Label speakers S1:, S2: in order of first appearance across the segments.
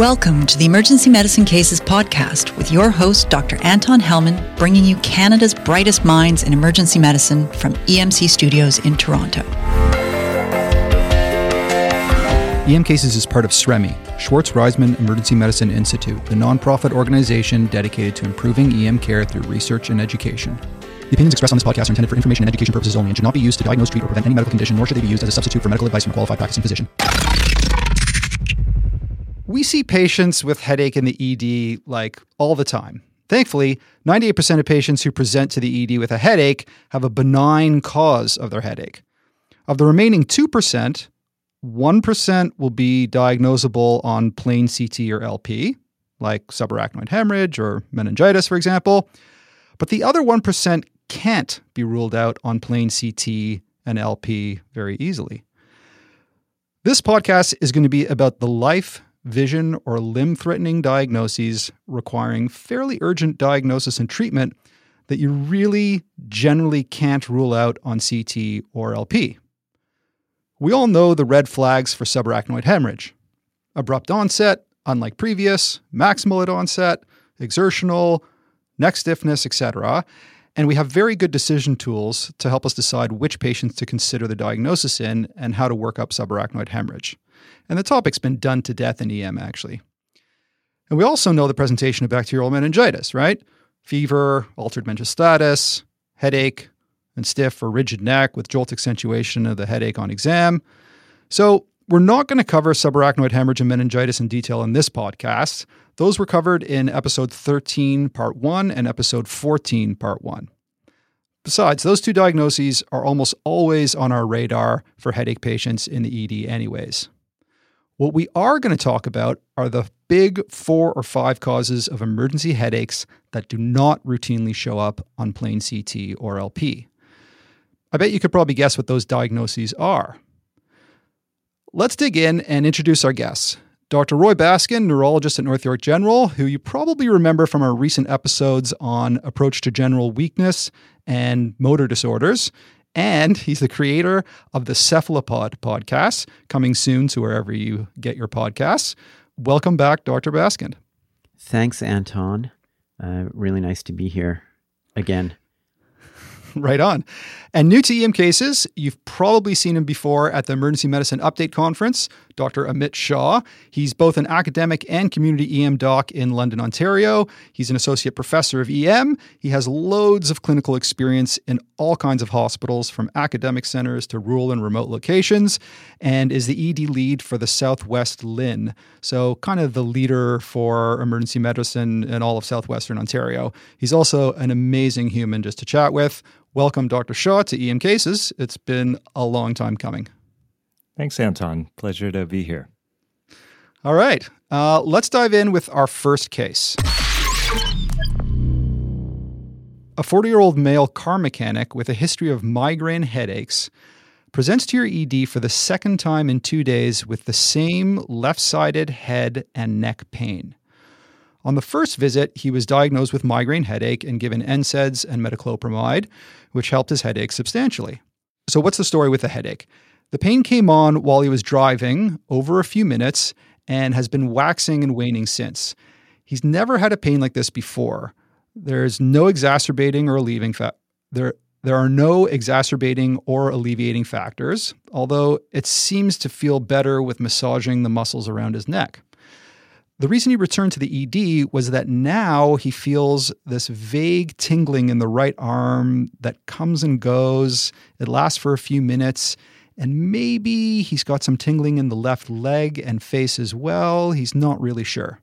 S1: Welcome to the Emergency Medicine Cases podcast with your host, Dr. Anton Helman, bringing you Canada's brightest minds in emergency medicine from EMC Studios in Toronto.
S2: EM Cases is part of SREMI, Schwartz Reisman Emergency Medicine Institute, the nonprofit organization dedicated to improving EM care through research and education. The opinions expressed on this podcast are intended for information and education purposes only and should not be used to diagnose, treat, or prevent any medical condition, nor should they be used as a substitute for medical advice from a qualified practicing physician. We see patients with headache in the ED like all the time. Thankfully, 98% of patients who present to the ED with a headache have a benign cause of their headache. Of the remaining 2%, 1% will be diagnosable on plain CT or LP, like subarachnoid hemorrhage or meningitis, for example. But the other 1% can't be ruled out on plain CT and LP very easily. This podcast is going to be about the life, vision, or limb threatening diagnoses requiring fairly urgent diagnosis and treatment that you really generally can't rule out on CT or LP. We all know the red flags for subarachnoid hemorrhage abrupt onset, unlike previous, maximal at onset, exertional, neck stiffness, etc. And we have very good decision tools to help us decide which patients to consider the diagnosis in and how to work up subarachnoid hemorrhage. And the topic's been done to death in EM, actually. And we also know the presentation of bacterial meningitis, right? Fever, altered mental status, headache, and stiff or rigid neck with jolt accentuation of the headache on exam. So, we're not going to cover subarachnoid hemorrhage and meningitis in detail in this podcast. Those were covered in episode 13, part 1, and episode 14, part 1. Besides, those two diagnoses are almost always on our radar for headache patients in the ED, anyways. What we are going to talk about are the big four or five causes of emergency headaches that do not routinely show up on plain CT or LP. I bet you could probably guess what those diagnoses are. Let's dig in and introduce our guests. Dr. Roy Baskin, neurologist at North York General, who you probably remember from our recent episodes on approach to general weakness and motor disorders. And he's the creator of the Cephalopod podcast, coming soon to wherever you get your podcasts. Welcome back, Dr. Baskin.
S3: Thanks, Anton. Uh, really nice to be here again.
S2: right on. And new to EM cases, you've probably seen him before at the Emergency Medicine Update Conference, Dr. Amit Shah. He's both an academic and community EM doc in London, Ontario. He's an associate professor of EM. He has loads of clinical experience in all kinds of hospitals, from academic centers to rural and remote locations, and is the ED lead for the Southwest LHIN. So, kind of the leader for emergency medicine in all of Southwestern Ontario. He's also an amazing human just to chat with. Welcome, Dr. Shah, to EM Cases. It's been a long time coming.
S4: Thanks, Anton. Pleasure to be here.
S2: All right. Uh, let's dive in with our first case. A 40 year old male car mechanic with a history of migraine headaches presents to your ED for the second time in two days with the same left sided head and neck pain. On the first visit, he was diagnosed with migraine headache and given NSAIDs and metoclopramide, which helped his headache substantially. So, what's the story with the headache? The pain came on while he was driving over a few minutes and has been waxing and waning since. He's never had a pain like this before. There's no exacerbating or alleviating fa- there there are no exacerbating or alleviating factors, although it seems to feel better with massaging the muscles around his neck. The reason he returned to the ED was that now he feels this vague tingling in the right arm that comes and goes. It lasts for a few minutes. And maybe he's got some tingling in the left leg and face as well. He's not really sure.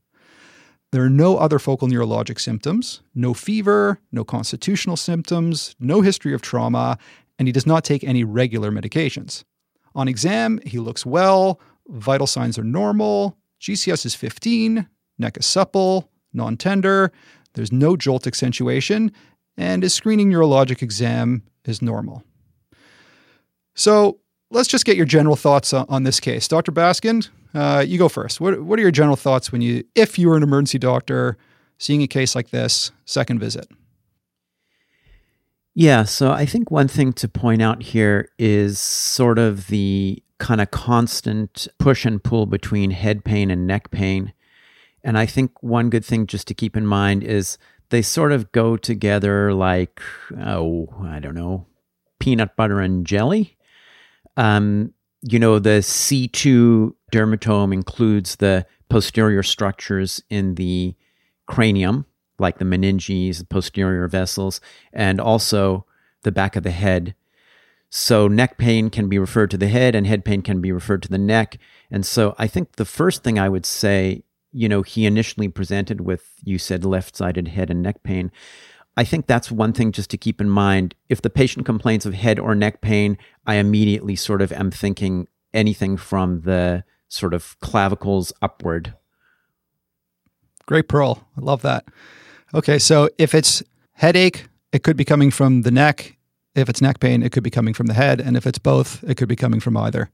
S2: There are no other focal neurologic symptoms, no fever, no constitutional symptoms, no history of trauma, and he does not take any regular medications. On exam, he looks well, vital signs are normal, GCS is 15, neck is supple, non tender, there's no jolt accentuation, and his screening neurologic exam is normal. So let's just get your general thoughts on, this case. Dr. Baskin, uh, you go first. What, what are your general thoughts when you, if you were an emergency doctor seeing a case like this, second visit?
S3: Yeah, so I think one thing to point out here is sort of the kind of constant push and pull between head pain and neck pain. And I think one good thing just to keep in mind is they sort of go together like, oh, I don't know, peanut butter and jelly. Um, you know, the C2 dermatome includes the posterior structures in the cranium, like the meninges, the posterior vessels, and also the back of the head. So, neck pain can be referred to the head, and head pain can be referred to the neck. And so, I think the first thing I would say, you know, he initially presented with, you said left sided head and neck pain. I think that's one thing just to keep in mind. If the patient complains of head or neck pain, I immediately sort of am thinking anything from the sort of clavicles upward.
S2: Great pearl. I love that. Okay, so if it's headache, it could be coming from the neck. If it's neck pain, it could be coming from the head. And if it's both, it could be coming from either.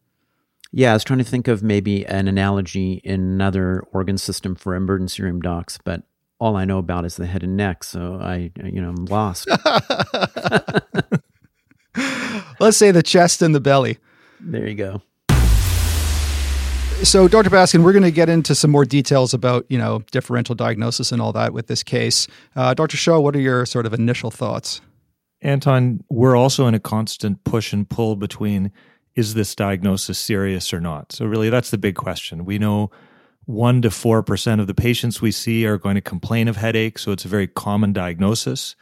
S3: Yeah, I was trying to think of maybe an analogy in another organ system for emergency room docs, but all I know about is the head and neck, so I, you know, I'm lost.
S2: Let's say the chest and the belly.
S3: There you go.
S2: So, Dr. Baskin, we're going to get into some more details about, you know, differential diagnosis and all that with this case. Uh, Dr. Shah, what are your sort of initial thoughts?
S4: Anton, we're also in a constant push and pull between is this diagnosis serious or not? So, really, that's the big question. We know 1 to 4% of the patients we see are going to complain of headache. So it's a very common diagnosis.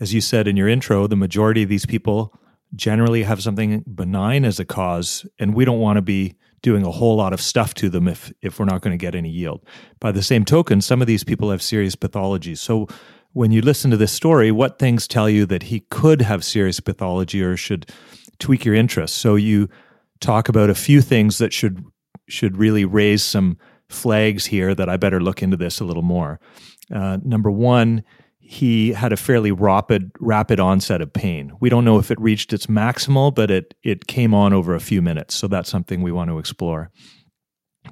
S4: As you said in your intro, the majority of these people generally have something benign as a cause, and we don't want to be doing a whole lot of stuff to them if, if we're not going to get any yield. By the same token, some of these people have serious pathologies. So when you listen to this story, what things tell you that he could have serious pathology or should tweak your interest? So you talk about a few things that should should really raise some flags here that I better look into this a little more. Uh, number one, he had a fairly rapid rapid onset of pain. We don't know if it reached its maximal, but it it came on over a few minutes. So that's something we want to explore.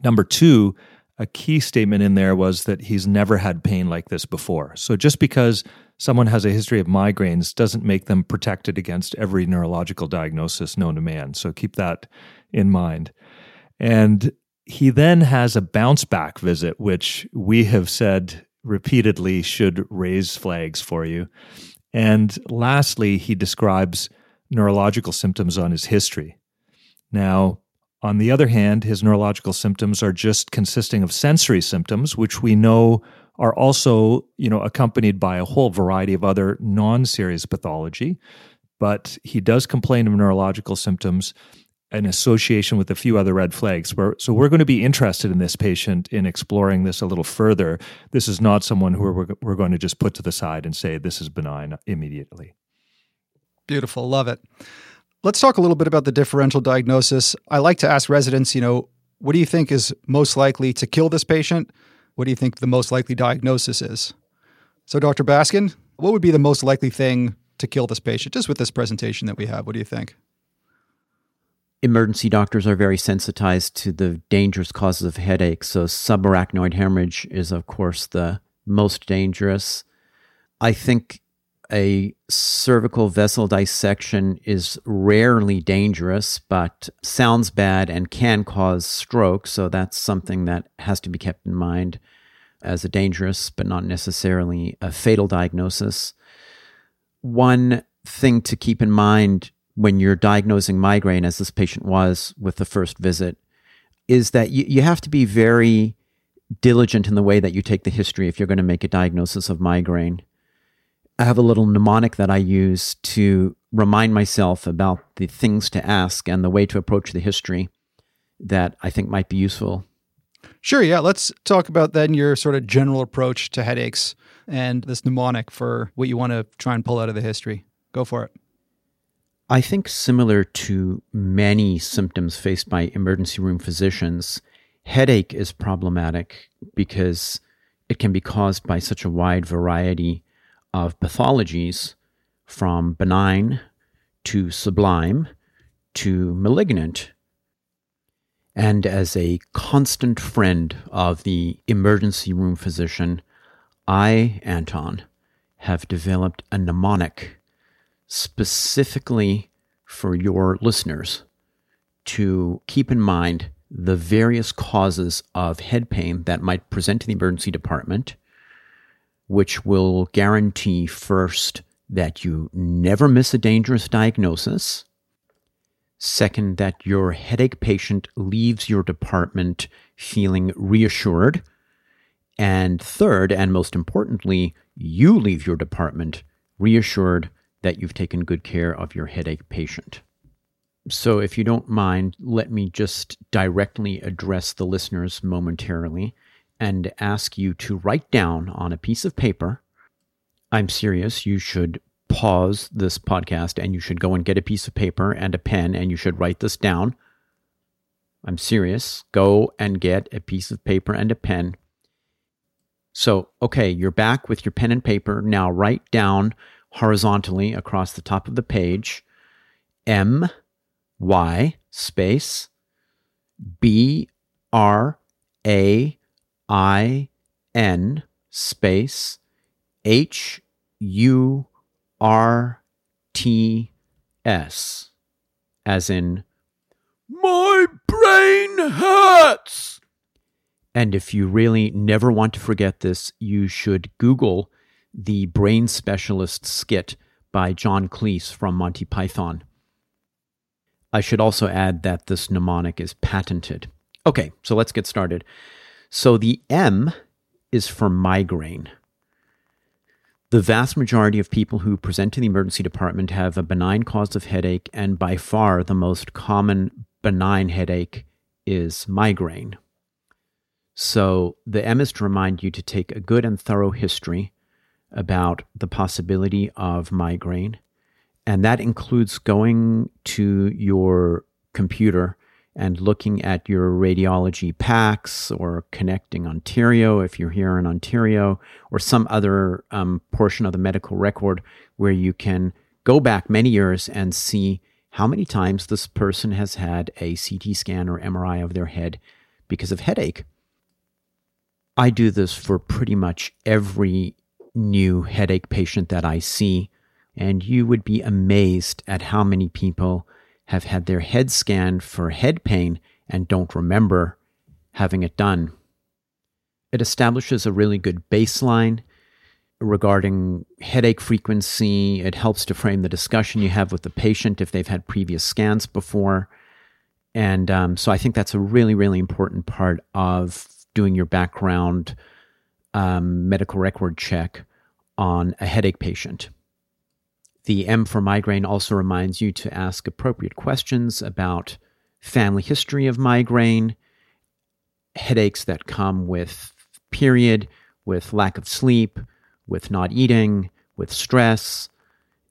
S4: Number two, a key statement in there was that he's never had pain like this before. So just because someone has a history of migraines doesn't make them protected against every neurological diagnosis known to man. So keep that in mind. And he then has a bounce back visit, which we have said repeatedly should raise flags for you. And lastly, he describes neurological symptoms on his history. Now, on the other hand, his neurological symptoms are just consisting of sensory symptoms, which we know are also, you know, accompanied by a whole variety of other non-serious pathology. But he does complain of neurological symptoms an association with a few other red flags. so we're going to be interested in this patient in exploring this a little further. This is not someone who we're, we're going to just put to the side and say this is benign immediately.
S2: Beautiful. Love it. Let's talk a little bit about the differential diagnosis. I like to ask residents, you know, what do you think is most likely to kill this patient? What do you think the most likely diagnosis is? So, Dr. Baskin, what would be the most likely thing to kill this patient just with this presentation that we have? What do you think?
S3: emergency doctors are very sensitized to the dangerous causes of headache. So, subarachnoid hemorrhage is, of course, the most dangerous. I think a cervical vessel dissection is rarely dangerous, but sounds bad and can cause stroke. So, that's something that has to be kept in mind as a dangerous, but not necessarily a fatal diagnosis. One thing to keep in mind when you're diagnosing migraine, as this patient was with the first visit, is that you, you have to be very diligent in the way that you take the history if you're going to make a diagnosis of migraine. I have a little mnemonic that I use to remind myself about the things to ask and the way to approach the history that I think might be useful.
S2: Sure, yeah. Let's talk about then your sort of general approach to headaches and this mnemonic for what you want to try and pull out of the history. Go for it.
S3: I think, similar to many symptoms faced by emergency room physicians, headache is problematic because it can be caused by such a wide variety of pathologies from benign to sublime to malignant. And as a constant friend of the emergency room physician, I, Anton, have developed a mnemonic specifically for your listeners to keep in mind the various causes of head pain that might present to the emergency department, which will guarantee first that you never miss a dangerous diagnosis. Second, that your headache patient leaves your department feeling reassured. And third, and most importantly, you leave your department reassured that you've taken good care of your headache patient. So, if you don't mind, let me just directly address the listeners momentarily and ask you to write down on a piece of paper. I'm serious. You should pause this podcast and you should go and get a piece of paper and a pen and you should write this down. I'm serious. Go and get a piece of paper and a pen. So, okay, you're back with your pen and paper. Now write down horizontally across the top of the page M Y space B R A I N space H U R T S, as in, my brain hurts. And if you really never want to forget this, you should Google the brain specialist skit by John Cleese from Monty Python. I should also add that this mnemonic is patented. Okay, so let's get started. So the M is for migraine. The vast majority of people who present to the emergency department have a benign cause of headache, and by far the most common benign headache is migraine. So the M is to remind you to take a good and thorough history about the possibility of migraine and that includes going to your computer and looking at your radiology PACS or connecting Ontario if you're here in Ontario or some other um, portion of the medical record where you can go back many years and see how many times this person has had a CT scan or MRI of their head because of headache. I do this for pretty much every new headache patient that I see and you would be amazed at how many people have had their head scanned for head pain and don't remember having it done. It establishes a really good baseline regarding headache frequency. It helps to frame the discussion you have with the patient if they've had previous scans before. And um, so I think that's a really, really important part of doing your background um, medical record check on a headache patient. The M for migraine also reminds you to ask appropriate questions about family history of migraine, headaches that come with period, with lack of sleep, with not eating, with stress.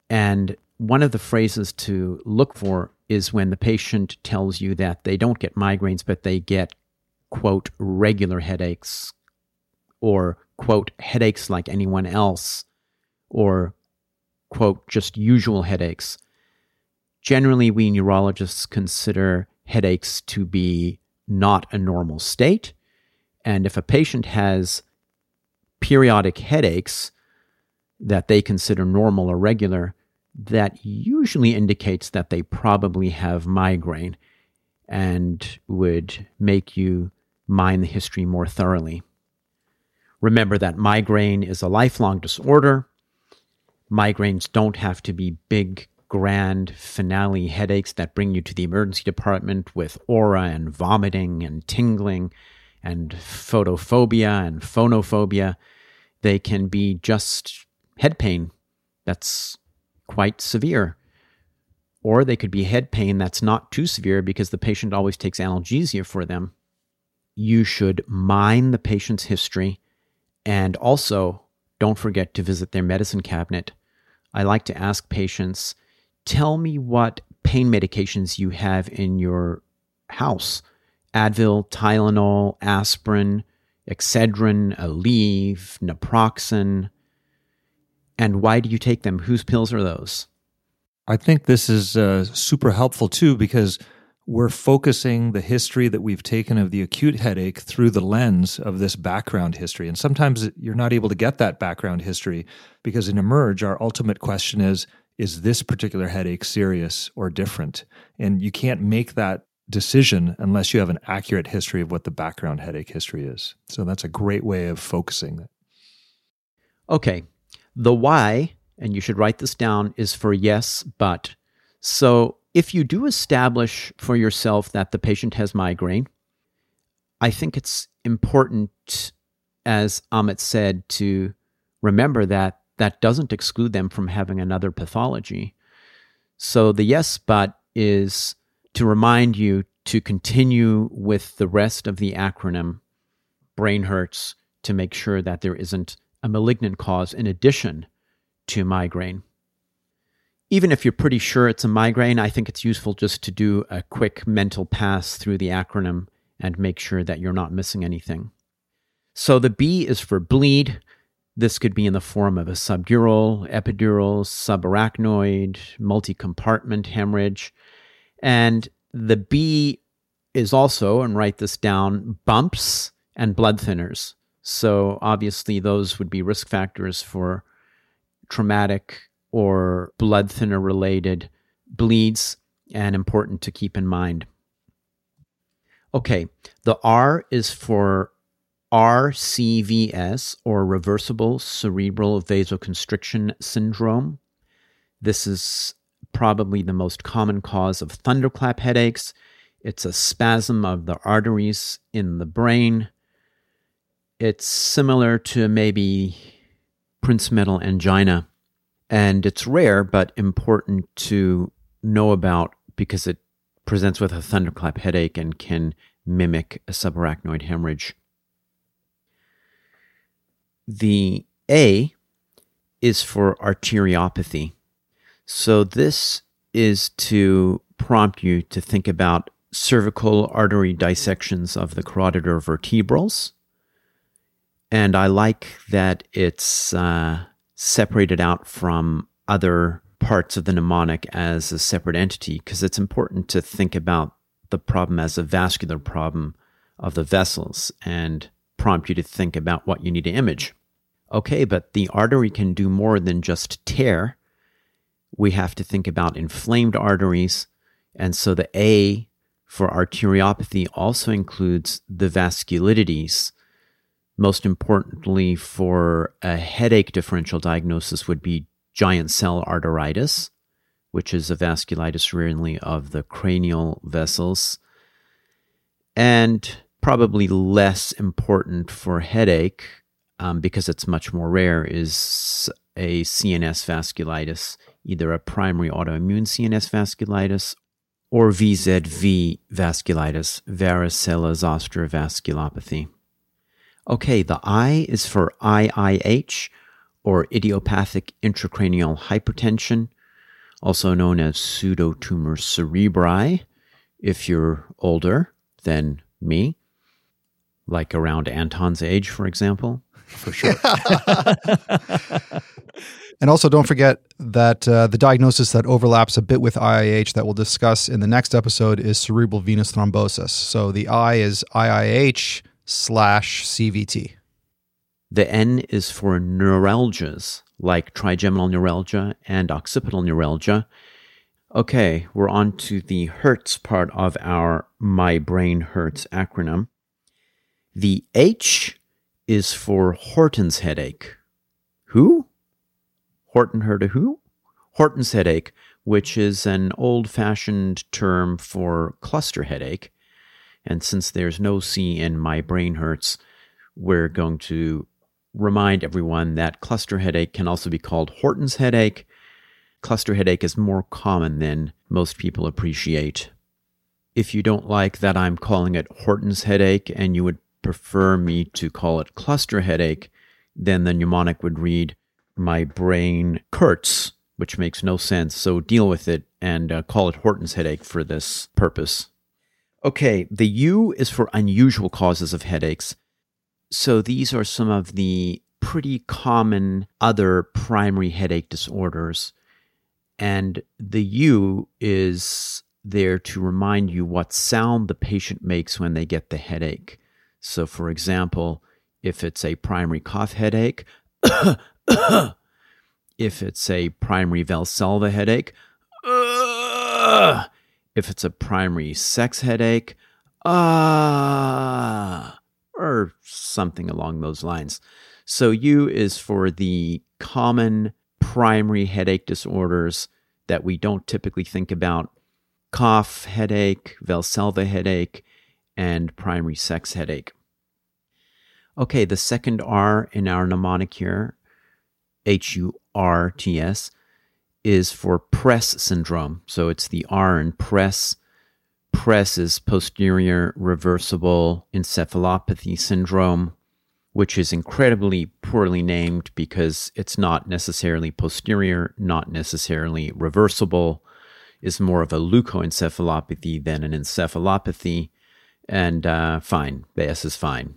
S3: And one of the phrases to look for is when the patient tells you that they don't get migraines, but they get, quote, regular headaches, or, quote, headaches like anyone else, or, quote, just usual headaches. Generally, we neurologists consider headaches to be not a normal state. And if a patient has periodic headaches that they consider normal or regular, that usually indicates that they probably have migraine and would make you mine the history more thoroughly. Remember that migraine is a lifelong disorder migraines don't have to be big, grand finale headaches that bring you to the emergency department with aura and vomiting and tingling and photophobia and phonophobia. They can be just head pain that's quite severe. Or they could be head pain that's not too severe because the patient always takes analgesia for them. You should mine the patient's history and also don't forget to visit their medicine cabinet I like to ask patients, tell me what pain medications you have in your house Advil, Tylenol, aspirin, Excedrin, Aleve, naproxen. And why do you take them? Whose pills are those?
S4: I think this is uh, super helpful too because we're focusing the history that we've taken of the acute headache through the lens of this background history. And sometimes you're not able to get that background history because in Emerge, our ultimate question is is this particular headache serious or different? And you can't make that decision unless you have an accurate history of what the background headache history is. So that's a great way of focusing. it.
S3: Okay. The why, and you should write this down, is for yes, but. So if you do establish for yourself that the patient has migraine, I think it's important, as Amit said, to remember that that doesn't exclude them from having another pathology. So the yes, but is to remind you to continue with the rest of the acronym brain hurts to make sure that there isn't a malignant cause in addition to migraine. Even if you're pretty sure it's a migraine, I think it's useful just to do a quick mental pass through the acronym and make sure that you're not missing anything. So the B is for bleed. This could be in the form of a subdural, epidural, subarachnoid, multi compartment hemorrhage. And the B is also, and write this down, bumps and blood thinners. So obviously, those would be risk factors for traumatic or blood thinner related bleeds and important to keep in mind. Okay, the R is for RCVS or reversible cerebral vasoconstriction syndrome. This is probably the most common cause of thunderclap headaches. It's a spasm of the arteries in the brain. It's similar to maybe Prinzmetal angina, and it's rare but important to know about because it presents with a thunderclap headache and can mimic a subarachnoid hemorrhage. The A is for arteriopathy. So this is to prompt you to think about cervical artery dissections of the carotid or vertebrals. And I like that it's uh, separated out from other parts of the mnemonic as a separate entity because it's important to think about the problem as a vascular problem of the vessels and prompt you to think about what you need to image. Okay, but the artery can do more than just tear. We have to think about inflamed arteries. And so the A for arteriopathy also includes the vasculitides. Most importantly, for a headache differential diagnosis, would be giant cell arteritis, which is a vasculitis really of the cranial vessels. And probably less important for headache, um, because it's much more rare, is a CNS vasculitis, either a primary autoimmune CNS vasculitis or VZV vasculitis, varicella zoster vasculopathy. Okay, the I is for IIH, or idiopathic intracranial hypertension, also known as pseudotumor cerebri, if you're older than me, like around Anton's age, for example.
S4: For sure.
S2: and also, don't forget that uh, the diagnosis that overlaps a bit with IIH that we'll discuss in the next episode is cerebral venous thrombosis. So the I is IIH slash CVT.
S3: The N is for neuralgias like trigeminal neuralgia and occipital neuralgia. Okay, we're on to the Hurts part of our My Brain Hurts acronym. The H is for Horton's headache. Who? Horton heard who? Horton's headache, which is an old fashioned term for cluster headache. And since there's no C in My Brain Hurts, we're going to remind everyone that cluster headache can also be called Horton's headache. Cluster headache is more common than most people appreciate. If you don't like that I'm calling it Horton's headache and you would prefer me to call it cluster headache, then the mnemonic would read My brain hurts, which makes no sense. So deal with it and uh, call it Horton's headache for this purpose. Okay, the U is for unusual causes of headaches. So these are some of the pretty common other primary headache disorders. And the U is there to remind you what sound the patient makes when they get the headache. So, for example, if it's a primary cough headache, if it's a primary Valsalva headache, If it's a primary sex headache, ah, or something along those lines. So U is for the common primary headache disorders that we don't typically think about cough, headache, Valsalva headache, and primary sex headache. Okay, the second R in our mnemonic here, H U R T S, is for PRES syndrome. So it's the R in PRES. PRES is posterior reversible encephalopathy syndrome, which is incredibly poorly named because it's not necessarily posterior, not necessarily reversible, is more of a leukoencephalopathy than an encephalopathy. And uh, fine, S is fine.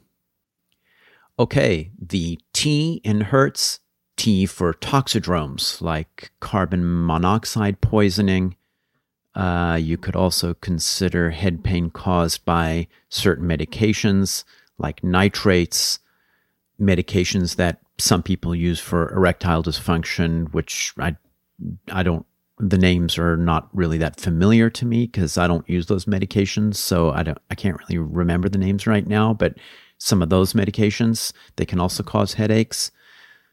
S3: Okay, the T in Hurts, T for toxidromes like carbon monoxide poisoning. Uh, you could also consider head pain caused by certain medications like nitrates, medications that some people use for erectile dysfunction, which I, I don't, the names are not really that familiar to me because I don't use those medications. So I don't, I can't really remember the names right now, but some of those medications, they can also cause headaches.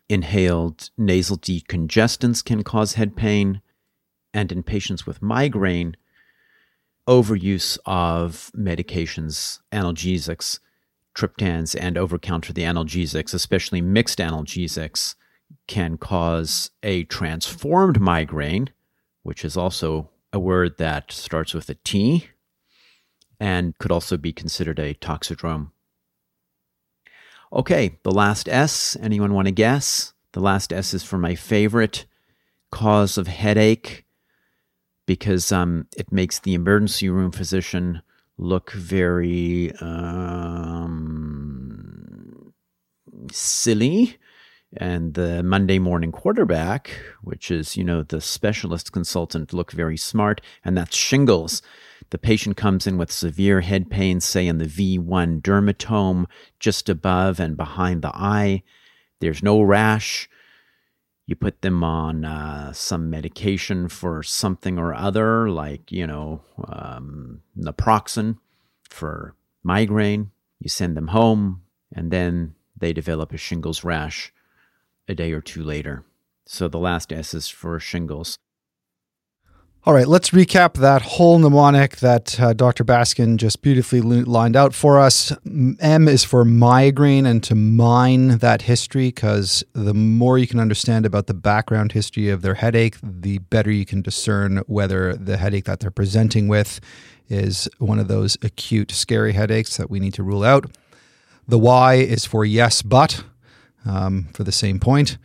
S3: Inhaled nasal decongestants can cause head pain. And in patients with migraine, overuse of medications, analgesics, triptans, and over counter the analgesics, especially mixed analgesics, can cause a transformed migraine, which is also a word that starts with a T and could also be considered a toxidrome. Okay, the last S. Anyone want to guess? The last S is for my favorite cause of headache because um, it makes the emergency room physician look very um, silly. And the Monday morning quarterback, which is, you know, the specialist consultant, look very smart. And that's shingles. The patient comes in with severe head pain, say in the V1 dermatome, just above and behind the eye. There's no rash. You put them on uh, some medication for something or other, like, you know, um, naproxen for migraine. You send them home, and then they develop a shingles rash a day or two later. So the last S is for shingles.
S2: All right, let's recap that whole mnemonic that uh, Dr. Baskin just beautifully lined out for us. M is for migraine and to mine that history because the more you can understand about the background history of their headache, the better you can discern whether the headache that they're presenting with is one of those acute, scary headaches that we need to rule out. The Y is for yes, but um, for the same point.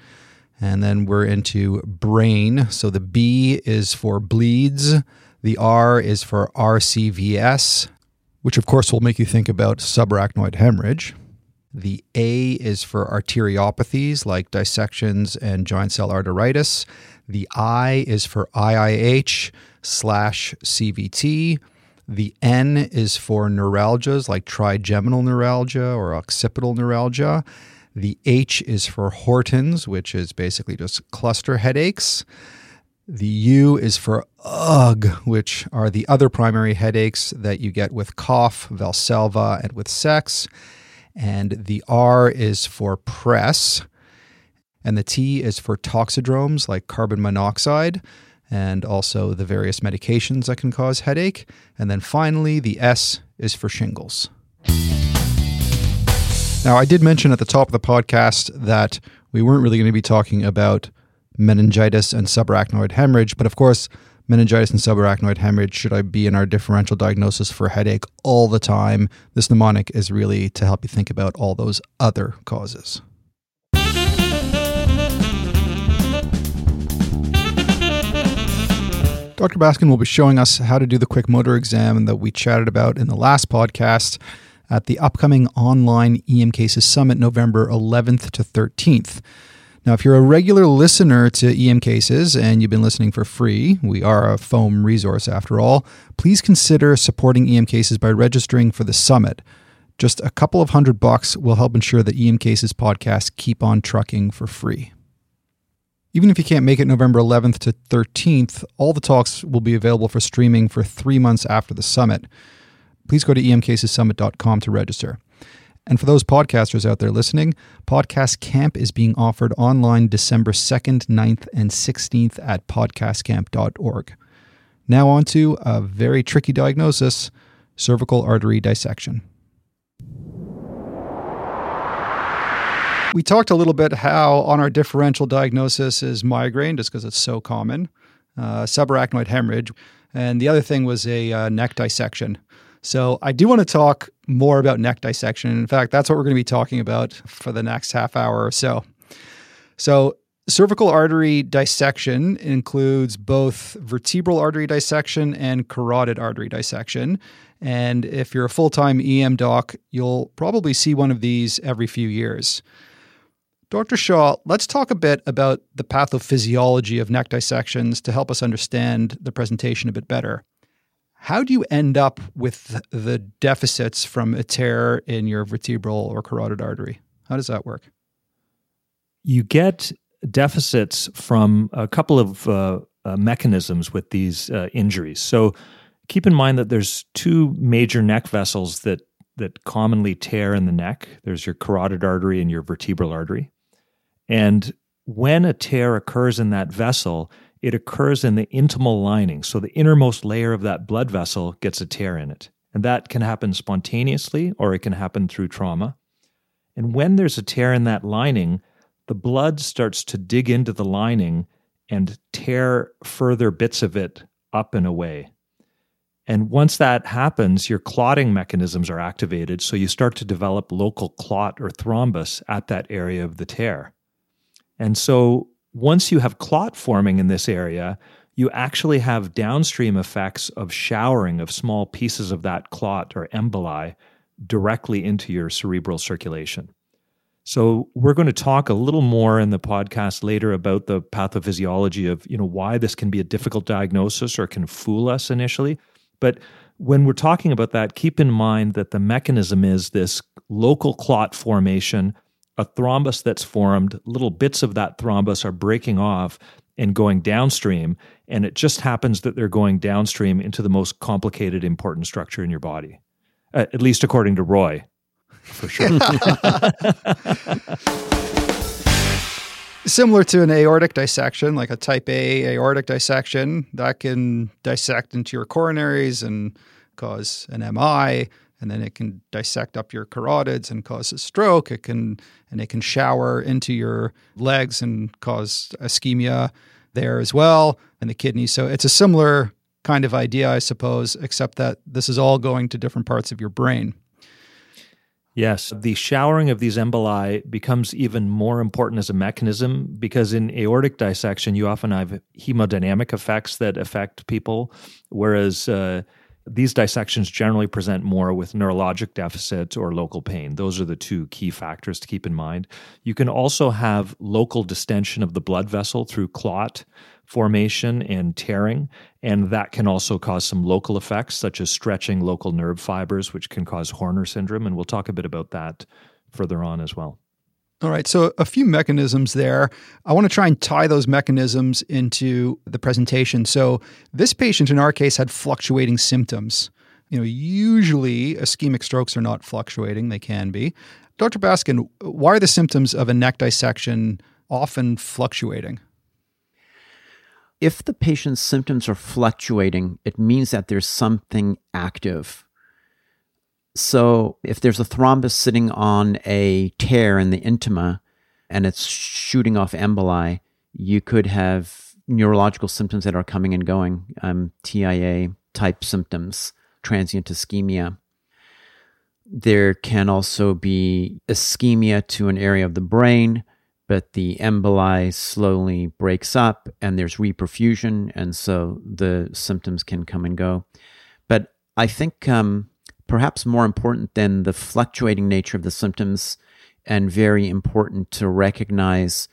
S2: And then we're into brain. So the B is for bleeds, the R is for RCVS, which of course will make you think about subarachnoid hemorrhage. The A is for arteriopathies like dissections and giant cell arteritis. The I is for IIH slash CVT. The N is for neuralgias like trigeminal neuralgia or occipital neuralgia. The H is for Hortons, which is basically just cluster headaches. The U is for UGH, which are the other primary headaches that you get with cough, Valsalva, and with sex. And the R is for PRES. And the T is for toxidromes like carbon monoxide and also the various medications that can cause headache. And then finally, the S is for shingles. Now, I did mention at the top of the podcast that we weren't really going to be talking about meningitis and subarachnoid hemorrhage, but of course, meningitis and subarachnoid hemorrhage should I be in our differential diagnosis for headache all the time. This mnemonic is really to help you think about all those other causes. Dr. Baskin will be showing us how to do the quick motor exam that we chatted about in the last podcast at the upcoming online EM Cases Summit November 11th to 13th. Now, if you're a regular listener to EM Cases and you've been listening for free, we are a FOAM resource after all, please consider supporting EM Cases by registering for the summit. Just a couple of hundred bucks will help ensure that EM Cases podcasts keep on trucking for free. Even if you can't make it November 11th to 13th, all the talks will be available for streaming for three months after the summit. Please go to emcasessummit.com to register. And for those podcasters out there listening, Podcast Camp is being offered online December 2nd, 9th, and 16th at podcastcamp.org. Now, on to a very tricky diagnosis cervical artery dissection. We talked a little bit how on our differential diagnosis is migraine, just because it's so common, uh, subarachnoid hemorrhage, and the other thing was a uh, neck dissection. So I do want to talk more about neck dissection. In fact, that's what we're going to be talking about for the next half hour or so. So cervical artery dissection includes both vertebral artery dissection and carotid artery dissection. And if you're a full time EM doc, you'll probably see one of these every few years. Dr. Shah, let's talk a bit about the pathophysiology of neck dissections to help us understand the presentation a bit better. How do you end up with the deficits from a tear in your vertebral or carotid artery? How does that work?
S4: You get deficits from a couple of uh, uh, mechanisms with these uh, injuries. So keep in mind that there's two major neck vessels that that commonly tear in the neck. There's your carotid artery and your vertebral artery. And when a tear occurs in that vessel, it occurs in the intimal lining. So the innermost layer of that blood vessel gets a tear in it. And that can happen spontaneously or it can happen through trauma. And when there's a tear in that lining, the blood starts to dig into the lining and tear further bits of it up and away. And once that happens, your clotting mechanisms are activated. So you start to develop local clot or thrombus at that area of the tear. And so once you have clot forming in this area, you actually have downstream effects of showering of small pieces of that clot or emboli directly into your cerebral circulation. So we're going to talk a little more in the podcast later about the pathophysiology of, you know, why this can be a difficult diagnosis or can fool us initially. But when we're talking about that, keep in mind that the mechanism is this local clot formation a thrombus that's formed, little bits of that thrombus are breaking off and going downstream. And it just happens that they're going downstream into the most complicated, important structure in your body, uh, at least according to Roy, for sure.
S2: Similar to an aortic dissection, like a type A aortic dissection, that can dissect into your coronaries and cause an MI and then it can dissect up your carotids and cause a stroke. It can and it can shower into your legs and cause ischemia there as well, and the kidneys. So it's a similar kind of idea, I suppose, except that this is all going to different parts of your brain.
S4: Yes, the showering of these emboli becomes even more important as a mechanism because in aortic dissection, you often have hemodynamic effects that affect people, whereas uh, these dissections generally present more with neurologic deficits or local pain. Those are the two key factors to keep in mind. You can also have local distension of the blood vessel through clot formation and tearing, and that can also cause some local effects, such as stretching local nerve fibers, which can cause Horner syndrome. And we'll talk a bit about that further on as well.
S2: All right, so a few mechanisms there. I want to try and tie those mechanisms into the presentation. So, this patient in our case had fluctuating symptoms. You know, usually ischemic strokes are not fluctuating, they can be. Dr. Baskin, why are the symptoms of a neck dissection often fluctuating?
S3: If the patient's symptoms are fluctuating, it means that there's something active so if there's a thrombus sitting on a tear in the intima and it's shooting off emboli, you could have neurological symptoms that are coming and going, um, TIA type symptoms, transient ischemia. There can also be ischemia to an area of the brain, but the emboli slowly breaks up and there's reperfusion, and so the symptoms can come and go. But I think um, perhaps more important than the fluctuating nature of the symptoms and very important to recognize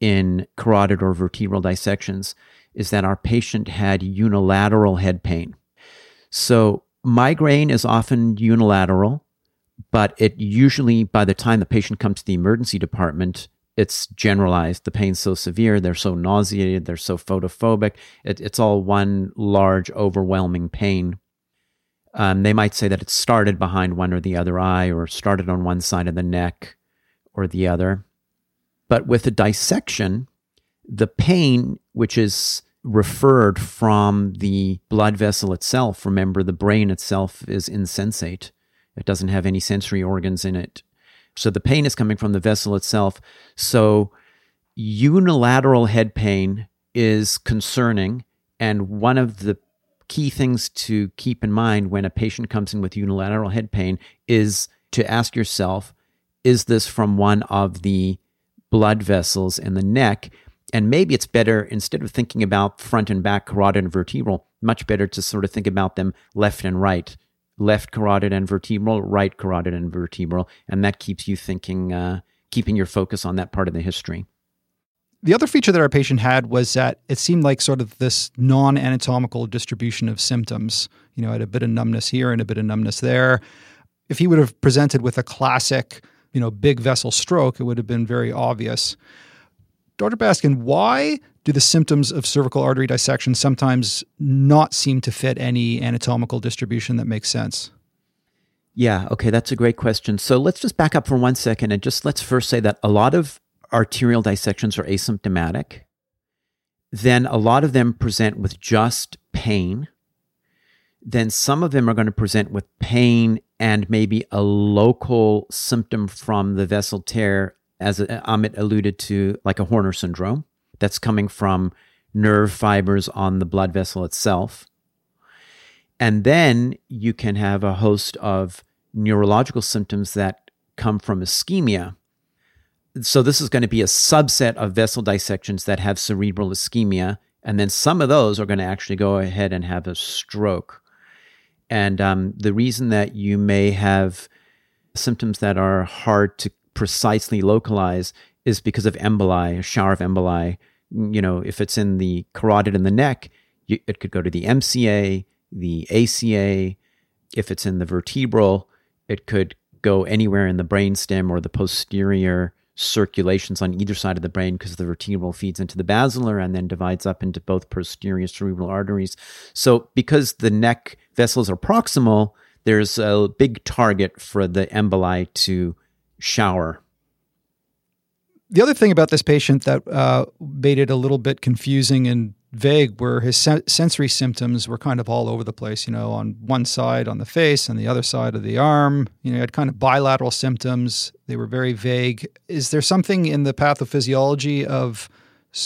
S3: in carotid or vertebral dissections is that our patient had unilateral head pain. So, migraine is often unilateral, but it usually, by the time the patient comes to the emergency department, it's generalized. The pain's so severe, they're so nauseated, they're so photophobic. It, it's all one large, overwhelming pain. Um, they might say that it started behind one or the other eye, or started on one side of the neck or the other. But with a dissection, the pain, which is referred from the blood vessel itself, remember the brain itself is insensate, it doesn't have any sensory organs in it. So the pain is coming from the vessel itself. So unilateral head pain is concerning. And one of the key things to keep in mind when a patient comes in with unilateral head pain is to ask yourself is this from one of the blood vessels in the neck? And maybe it's better, instead of thinking about front and back carotid and vertebral, much better to sort of think about them left and right left carotid and vertebral, right carotid and vertebral, and that keeps you thinking, uh, keeping your focus on that part of the history.
S2: The other feature that our patient had was that it seemed like sort of this non anatomical distribution of symptoms. You know, I had a bit of numbness here and a bit of numbness there. If he would have presented with a classic, you know, big vessel stroke, it would have been very obvious. Dr. Baskin, why do the symptoms of cervical artery dissection sometimes not seem to fit any anatomical distribution that makes sense?
S3: Yeah, okay, that's a great question. So let's just back up for one second and just let's first say that a lot of arterial dissections are asymptomatic. Then a lot of them present with just pain. Then some of them are going to present with pain and maybe a local symptom from the vessel tear, as Amit alluded to, like a Horner syndrome that's coming from nerve fibers on the blood vessel itself. And then you can have a host of neurological symptoms that come from ischemia. So, this is going to be a subset of vessel dissections that have cerebral ischemia. And then some of those are going to actually go ahead and have a stroke. And um, the reason that you may have symptoms that are hard to precisely localize is because of emboli, a shower of emboli you know, if it's in the carotid in the neck, you, it could go to the MCA, the ACA. If it's in the vertebral, it could go anywhere in the brainstem or the posterior circulations on either side of the brain because the vertebral feeds into the basilar and then divides up into both posterior cerebral arteries. So, because the neck vessels are proximal, there's a big target for the emboli to shower
S2: the other thing about this patient that uh, made it a little bit confusing and vague where his sen- sensory symptoms were kind of all over the place, you know, on one side on the face and the other side of the arm. You know, he had kind of bilateral symptoms. They were very vague. Is there something in the pathophysiology of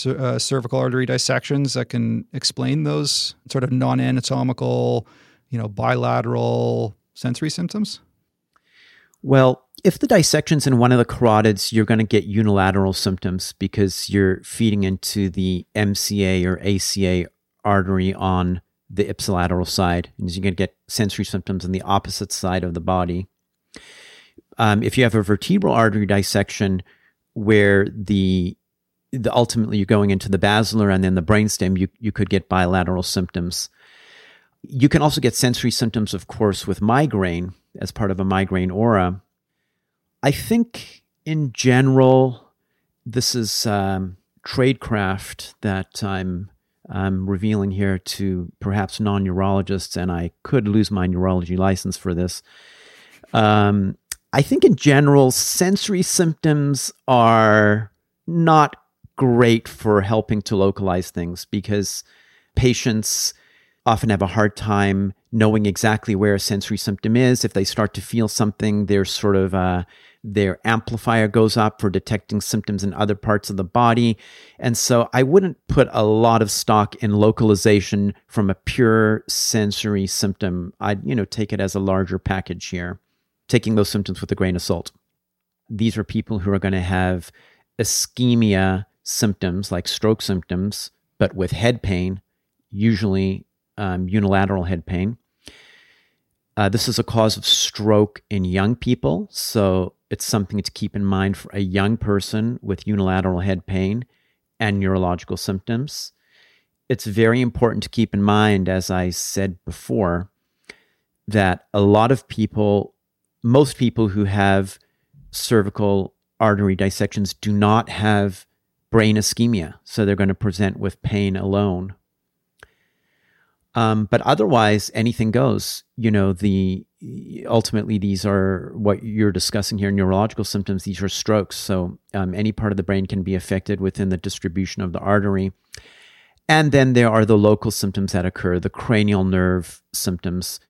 S2: uh, cervical artery dissections that can explain those sort of non anatomical, you know, bilateral sensory symptoms?
S3: Well, if the dissection's in one of the carotids, you're going to get unilateral symptoms because you're feeding into the MCA or ACA artery on the ipsilateral side, and you're going to get sensory symptoms on the opposite side of the body. Um, if you have a vertebral artery dissection where the, the ultimately you're going into the basilar and then the brainstem, you, you could get bilateral symptoms. You can also get sensory symptoms, of course, with migraine as part of a migraine aura. I think in general, this is um, tradecraft that I'm I'm revealing here to perhaps non neurologists, and I could lose my neurology license for this. Um, I think in general, sensory symptoms are not great for helping to localize things because patients often have a hard time knowing exactly where a sensory symptom is. If they start to feel something, they're sort of uh, their amplifier goes up for detecting symptoms in other parts of the body. And so I wouldn't put a lot of stock in localization from a pure sensory symptom. I'd, you know, take it as a larger package here, taking those symptoms with a grain of salt. These are people who are going to have ischemia symptoms like stroke symptoms, but with head pain, usually um, unilateral head pain. Uh, this is a cause of stroke in young people, so it's something to keep in mind for a young person with unilateral head pain and neurological symptoms. It's very important to keep in mind, as I said before, that a lot of people, most people who have cervical artery dissections do not have brain ischemia, so they're going to present with pain alone. Um, but otherwise, anything goes. You know, the ultimately these are what you're discussing here neurological symptoms. These are strokes. So um, any part of the brain can be affected within the distribution of the artery. And then there are the local symptoms that occur the cranial nerve symptoms.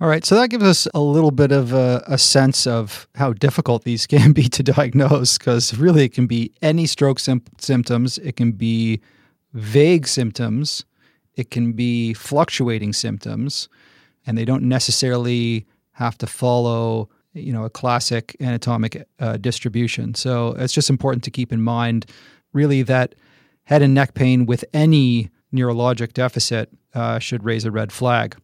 S2: All right. So that gives us a little bit of a, a sense of how difficult these can be to diagnose because really it can be any stroke sim- symptoms. It can be vague symptoms. It can be fluctuating symptoms and they don't necessarily have to follow you know a classic anatomic uh, distribution. So it's just important to keep in mind, really, that head and neck pain with any neurologic deficit uh, should raise a red flag.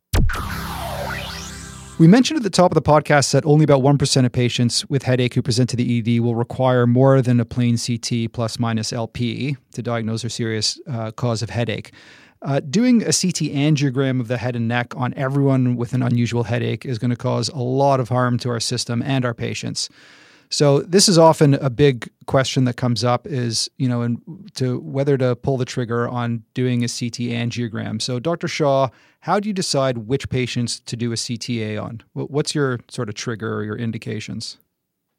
S2: We mentioned at the top of the podcast that only about 1% of patients with headache who present to the ED will require more than a plain CT plus minus LP to diagnose their serious uh, cause of headache. Uh, doing a CT angiogram of the head and neck on everyone with an unusual headache is going to cause a lot of harm to our system and our patients. So this is often a big question that comes up is, you know, and to whether to pull the trigger on doing a CT angiogram. So Dr. Shah, how do you decide which patients to do a CTA on? What's your sort of trigger or your indications?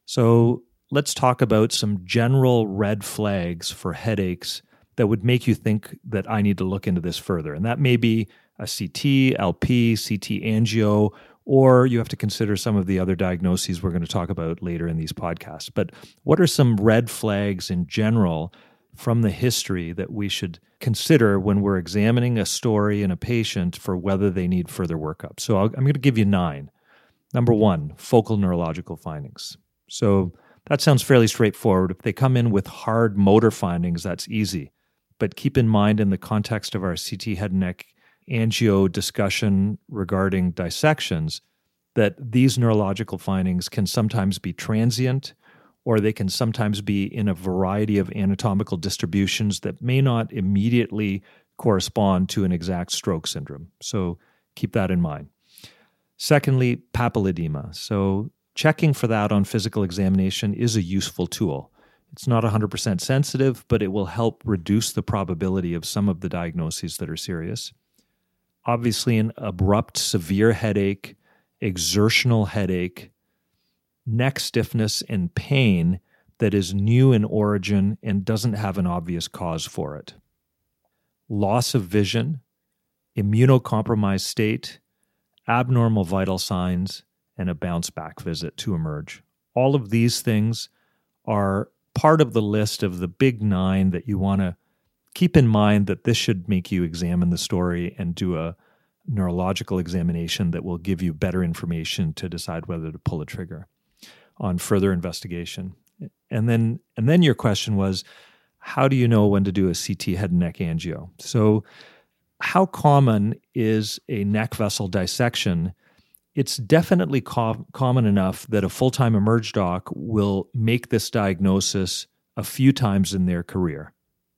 S4: So let's talk about some general red flags for headaches that would make you think that I need to look into this further. And that may be a CT, LP, CT angio, or you have to consider some of the other diagnoses we're going to talk about later in these podcasts. But what are some red flags in general from the history that we should consider when we're examining a story in a patient for whether they need further workup? So i am going to give you nine. Number one, focal neurological findings. So that sounds fairly straightforward. If they come in with hard motor findings, that's easy. But keep in mind, in the context of our CT head and neck angio discussion regarding dissections, that these neurological findings can sometimes be transient or they can sometimes be in a variety of anatomical distributions that may not immediately correspond to an exact stroke syndrome. So keep that in mind. Secondly, papilledema. So checking for that on physical examination is a useful tool. It's not 100% sensitive, but it will help reduce the probability of some of the diagnoses that are serious. Obviously, an abrupt, severe headache, exertional headache, neck stiffness, and pain that is new in origin and doesn't have an obvious cause for it. Loss of vision, immunocompromised state, abnormal vital signs, and a bounce back visit to emerge. All of these things are part of the list of the big nine that you want to keep in mind that this should make you examine the story and do a neurological examination that will give you better information to decide whether to pull a trigger on further investigation. And then and then your question was how do you know when to do a CT head and neck angio? So how common is a neck vessel dissection it's definitely co- common enough that a full time emerge doc will make this diagnosis a few times in their career.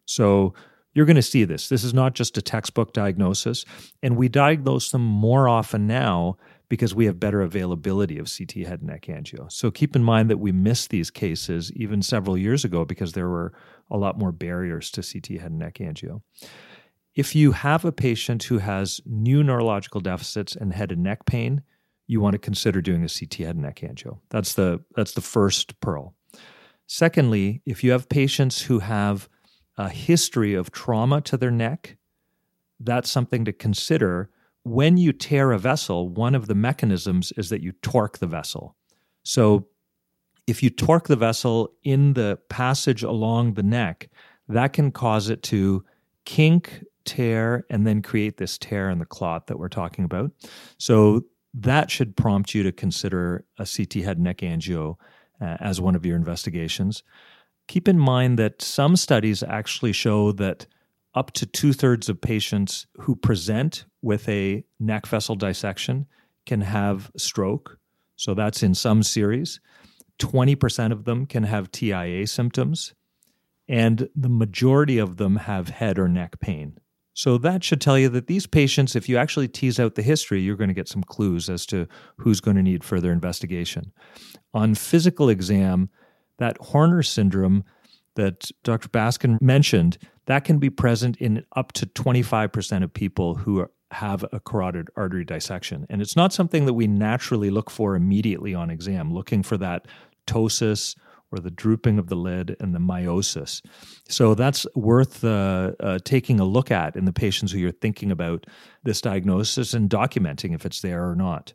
S4: So you're going to see this. This is not just a textbook diagnosis. And we diagnose them more often now because we have better availability of CT head and neck angio. So keep in mind that we missed these cases even several years ago because there were a lot more barriers to CT head and neck angio. If you have a patient who has new neurological deficits and head and neck pain, you want to consider doing a CT head and neck angio. That's the that's the first pearl. Secondly, if you have patients who have a history of trauma to their neck, that's something to consider. When you tear a vessel, one of the mechanisms is that you torque the vessel. So if you torque the vessel in the passage along the neck, that can cause it to kink, tear, and then create this tear in the clot that we're talking about. So that should prompt you to consider a CT head neck angio uh, as one of your investigations. Keep in mind that some studies actually show that up to two thirds of patients who present with a neck vessel dissection can have stroke. So that's in some series. 20% of them can have TIA symptoms, and the majority of them have head or neck pain. So that should tell you that these patients, if you actually tease out the history, you're going to get some clues as to who's going to need further investigation. On physical exam, that Horner syndrome that Dr. Baskin mentioned, that can be present in up to 25% of people who have a carotid artery dissection. And it's not something that we naturally look for immediately on exam, looking for that ptosis or the drooping of the lid and the miosis. So that's worth uh, uh, taking a look at in the patients who you're thinking about this diagnosis and documenting if it's there or not.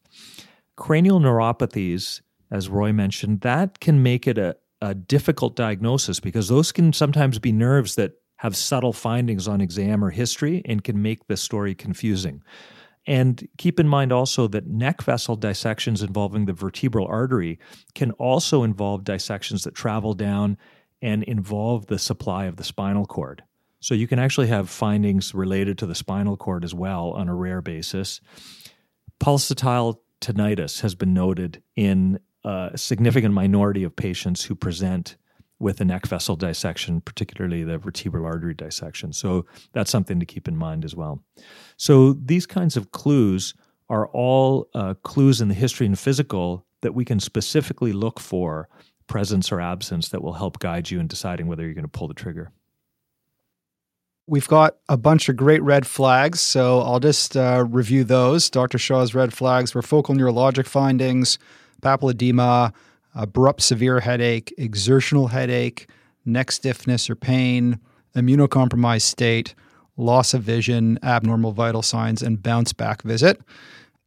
S4: Cranial neuropathies, as Roy mentioned, that can make it a, a difficult diagnosis because those can sometimes be nerves that have subtle findings on exam or history and can make the story confusing. And keep in mind also that neck vessel dissections involving the vertebral artery can also involve dissections that travel down and involve the supply of the spinal cord. So you can actually have findings related to the spinal cord as well on a rare basis. Pulsatile tinnitus has been noted in a significant minority of patients who present with a neck vessel dissection, particularly the vertebral artery dissection. So that's something to keep in mind as well. So these kinds of clues are all uh, clues in the history and physical that we can specifically look for presence or absence that will help guide you in deciding whether you're going to pull the trigger.
S2: We've got a bunch of great red flags, so I'll just uh, review those. Dr. Shah's red flags were focal neurologic findings, papilledema, abrupt severe headache, exertional headache, neck stiffness or pain, immunocompromised state, loss of vision, abnormal vital signs, and bounce back visit.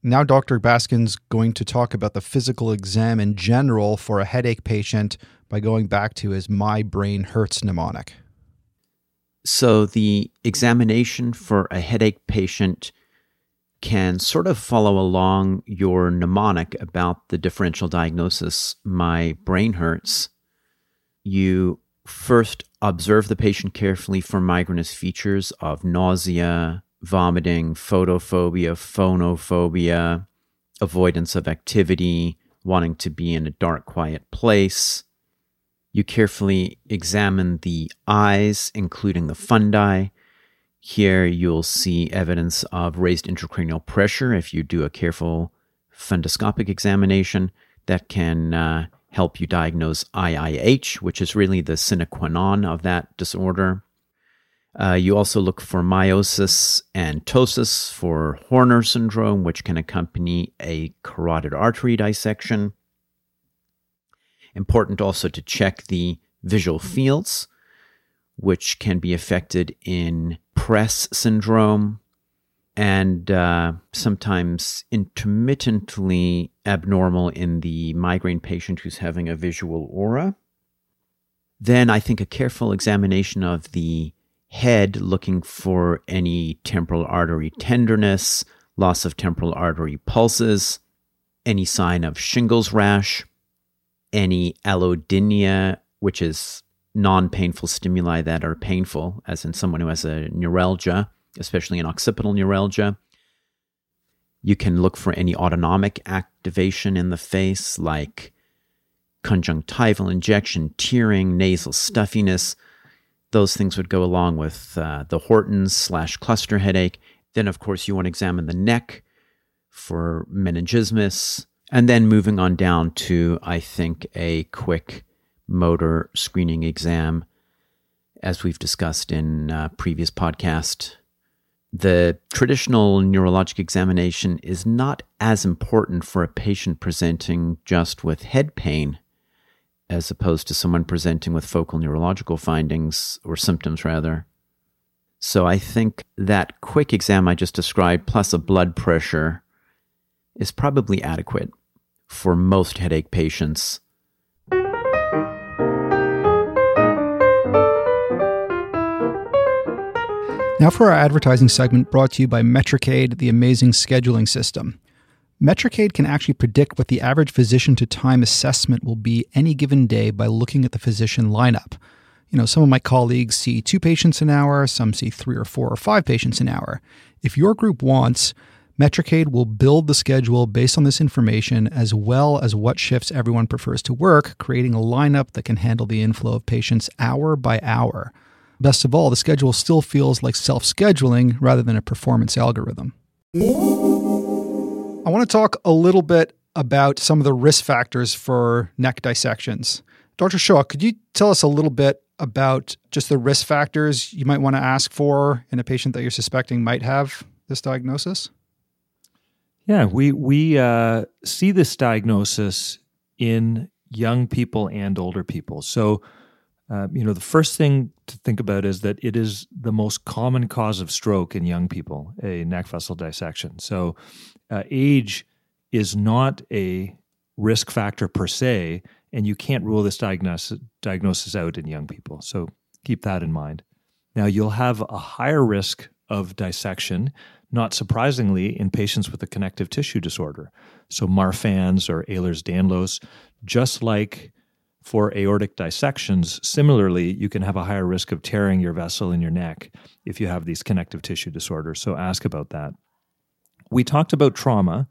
S2: Now, Dr. Baskin's going to talk about the physical exam in general for a headache patient by going back to his My Brain Hurts mnemonic.
S3: So, the examination for a headache patient can sort of follow along your mnemonic about the differential diagnosis, my brain hurts. You first observe the patient carefully for migrainous features of nausea, vomiting, photophobia, phonophobia, avoidance of activity, wanting to be in a dark, quiet place. You carefully examine the eyes, including the fundi, here you'll see evidence of raised intracranial pressure if you do a careful fundoscopic examination that can uh, help you diagnose IIH, which is really the sine qua non of that disorder. Uh, you also look for miosis and ptosis for Horner syndrome, which can accompany a carotid artery dissection. Important also to check the visual fields which can be affected in PRES syndrome and uh, sometimes intermittently abnormal in the migraine patient who's having a visual aura. Then I think a careful examination of the head, looking for any temporal artery tenderness, loss of temporal artery pulses, any sign of shingles rash, any allodynia, which is non painful stimuli that are painful, as in someone who has a neuralgia, especially an occipital neuralgia. You can look for any autonomic activation in the face, like conjunctival injection, tearing, nasal stuffiness. Those things would go along with uh, the Horton's slash cluster headache. Then, of course, you want to examine the neck for meningismus. And then moving on down to, I think, a quick motor screening exam, as we've discussed in uh, previous podcast. The traditional neurologic examination is not as important for a patient presenting just with head pain as opposed to someone presenting with focal neurological findings or symptoms, rather. So I think that quick exam I just described, plus a blood pressure, is probably adequate for most headache patients
S2: Now, for our advertising segment brought to you by Metricaid, the amazing scheduling system. Metricaid can actually predict what the average physician to time assessment will be any given day by looking at the physician lineup. You know, some of my colleagues see two patients an hour, some see three or four or five patients an hour. If your group wants, Metricaid will build the schedule based on this information as well as what shifts everyone prefers to work, creating a lineup that can handle the inflow of patients hour by hour. Best of all, the schedule still feels like self scheduling rather than a performance algorithm. I want to talk a little bit about some of the risk factors for neck dissections. Dr. Shah, could you tell us a little bit about just the risk factors you might want to ask for in a patient that you're suspecting might have this diagnosis?
S4: Yeah, we we uh, see this diagnosis in young people and older people. So, uh, you know, the first thing to think about is that it is the most common cause of stroke in young people, a neck vessel dissection. So, uh, age is not a risk factor per se, and you can't rule this diagnosis, diagnosis out in young people. So, keep that in mind. Now, you'll have a higher risk of dissection, not surprisingly, in patients with a connective tissue disorder. So, Marfan's or Ehlers Danlos, just like for aortic dissections, similarly, you can have a higher risk of tearing your vessel in your neck if you have these connective tissue disorders. So ask about that. We talked about trauma,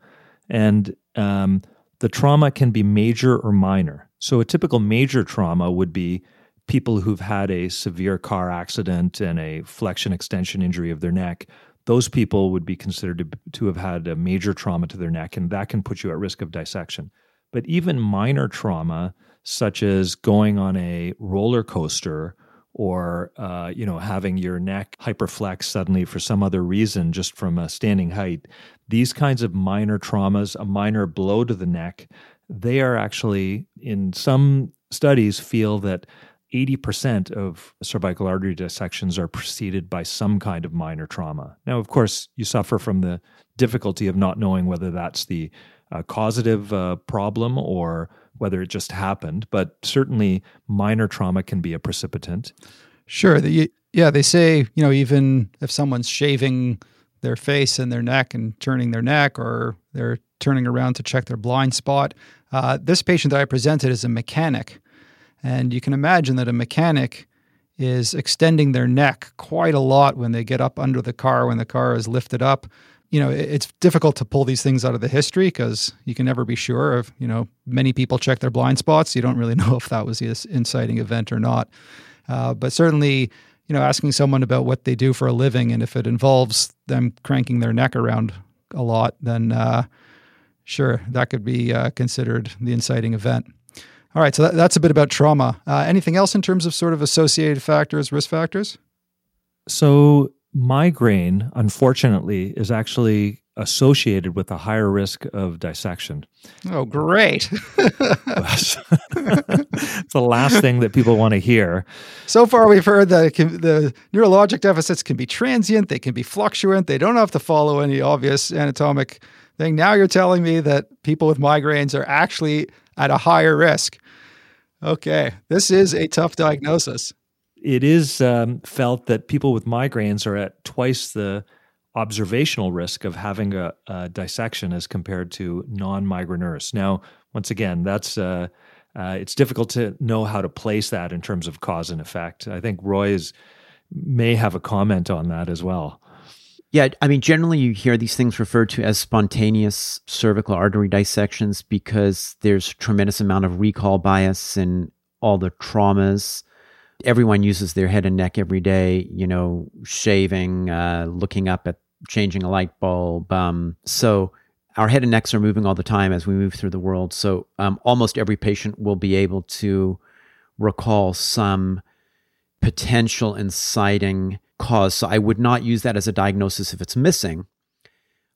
S4: and um, the trauma can be major or minor. So a typical major trauma would be people who've had a severe car accident and a flexion extension injury of their neck. Those people would be considered to, to have had a major trauma to their neck, and that can put you at risk of dissection. But even minor trauma, such as going on a roller coaster or uh, you know having your neck hyperflex suddenly for some other reason just from a standing height these kinds of minor traumas a minor blow to the neck they are actually in some studies feel that 80% of cervical artery dissections are preceded by some kind of minor trauma. Now of course you suffer from the difficulty of not knowing whether that's the uh, causative uh, problem or whether it just happened, but certainly minor trauma can be a precipitant.
S2: Sure. The, yeah, they say, you know, even if someone's shaving their face and their neck and turning their neck or they're turning around to check their blind spot. Uh, this patient that I presented is a mechanic. And you can imagine that a mechanic is extending their neck quite a lot when they get up under the car, when the car is lifted up you know, it's difficult to pull these things out of the history because you can never be sure of, you know, many people check their blind spots. You don't really know if that was the inciting event or not. Uh, but certainly, you know, asking someone about what they do for a living and if it involves them cranking their neck around a lot, then uh, sure, that could be uh, considered the inciting event. All right, so that, that's a bit about trauma. Uh, anything else in terms of sort of associated factors, risk factors?
S4: So migraine, unfortunately, is actually associated with a higher risk of dissection.
S2: Oh, great.
S4: it's the last thing that people want to hear.
S2: So far, we've heard that can, the neurologic deficits can be transient, they can be fluctuant, they don't have to follow any obvious anatomic thing. Now you're telling me that people with migraines are actually at a higher risk. Okay, this is a tough diagnosis
S4: it is um, felt that people with migraines are at twice the observational risk of having a, a dissection as compared to non-migraineurs. Now, once again, that's uh, uh, it's difficult to know how to place that in terms of cause and effect. I think Roy is, may have a comment on that as well.
S3: Yeah, I mean, generally you hear these things referred to as spontaneous cervical artery dissections because there's a tremendous amount of recall bias and all the traumas everyone uses their head and neck every day, you know, shaving, uh, looking up at changing a light bulb. Um, so our head and necks are moving all the time as we move through the world. So um, almost every patient will be able to recall some potential inciting cause. So I would not use that as a diagnosis if it's missing.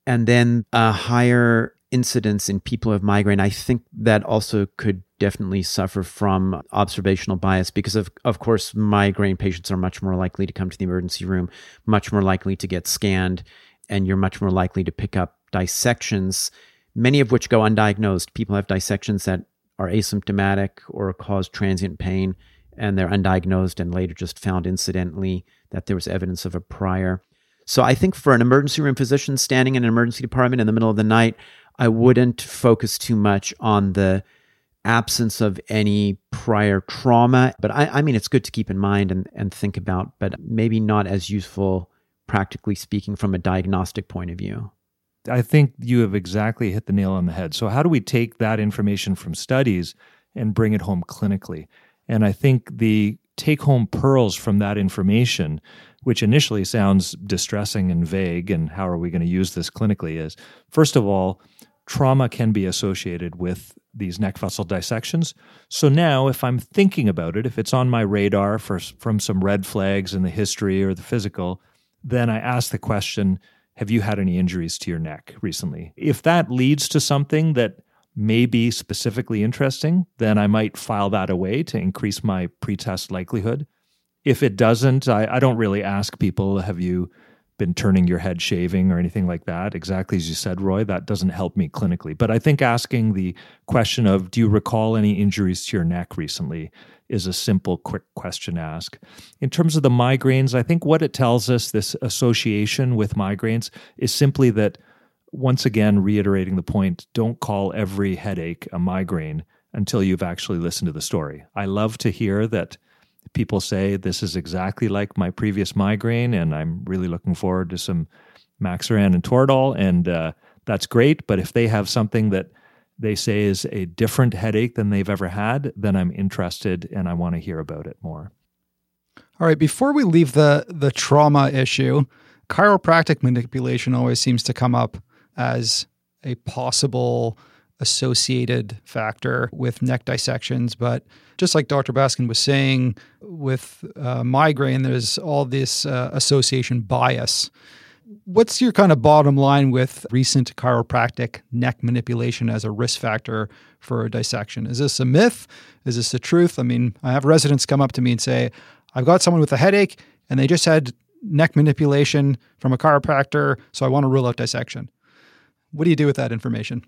S3: And then a higher incidence in people who have migraine, I think that also could definitely suffer from observational bias because of of course migraine patients are much more likely to come to the emergency room, much more likely to get scanned, and you're much more likely to pick up dissections, many of which go undiagnosed. People have dissections that are asymptomatic or cause transient pain and they're undiagnosed and later just found incidentally that there was evidence of a prior. So I think for an emergency room physician standing in an emergency department in the middle of the night, I wouldn't focus too much on the absence of any prior trauma. But I, I mean, it's good to keep in mind and, and think about, but maybe not as useful, practically speaking, from a diagnostic point of view.
S4: I think you have exactly hit the nail on the head. So, how do we take that information from studies and bring it home clinically? And I think the take home pearls from that information, which initially sounds distressing and vague, and how are we going to use this clinically, is first of all, trauma can be associated with these neck vessel dissections. So now, if I'm thinking about it, if it's on my radar for, from some red flags in the history or the physical, then I ask the question Have you had any injuries to your neck recently? If that leads to something that may be specifically interesting, then I might file that away to increase my pretest likelihood. If it doesn't, I, I don't really ask people, Have you been turning your head shaving or anything like that. Exactly as you said, Roy, that doesn't help me clinically. But I think asking the question of, do you recall any injuries to your neck recently, is a simple, quick question to ask. In terms of the migraines, I think what it tells us, this association with migraines, is simply that, once again, reiterating the point, don't call every headache a migraine until you've actually listened to the story. I love to hear that people say this is exactly like my previous migraine, and I'm really looking forward to some Maxeran and Toradol, and uh, that's great. But if they have something that they say is a different headache than they've ever had, then I'm interested and I want to hear about it more.
S2: All right, before we leave the the trauma issue, chiropractic manipulation always seems to come up as a possible associated factor with neck dissections. But just like Dr. Baskin was saying, with uh, migraine, there's all this uh, association bias. What's your kind of bottom line with recent chiropractic neck manipulation as a risk factor for dissection? Is this a myth? Is this the truth? I mean, I have residents come up to me and say, I've got someone with a headache and they just had neck manipulation from a chiropractor, so I want to rule out dissection. What do you do with that information?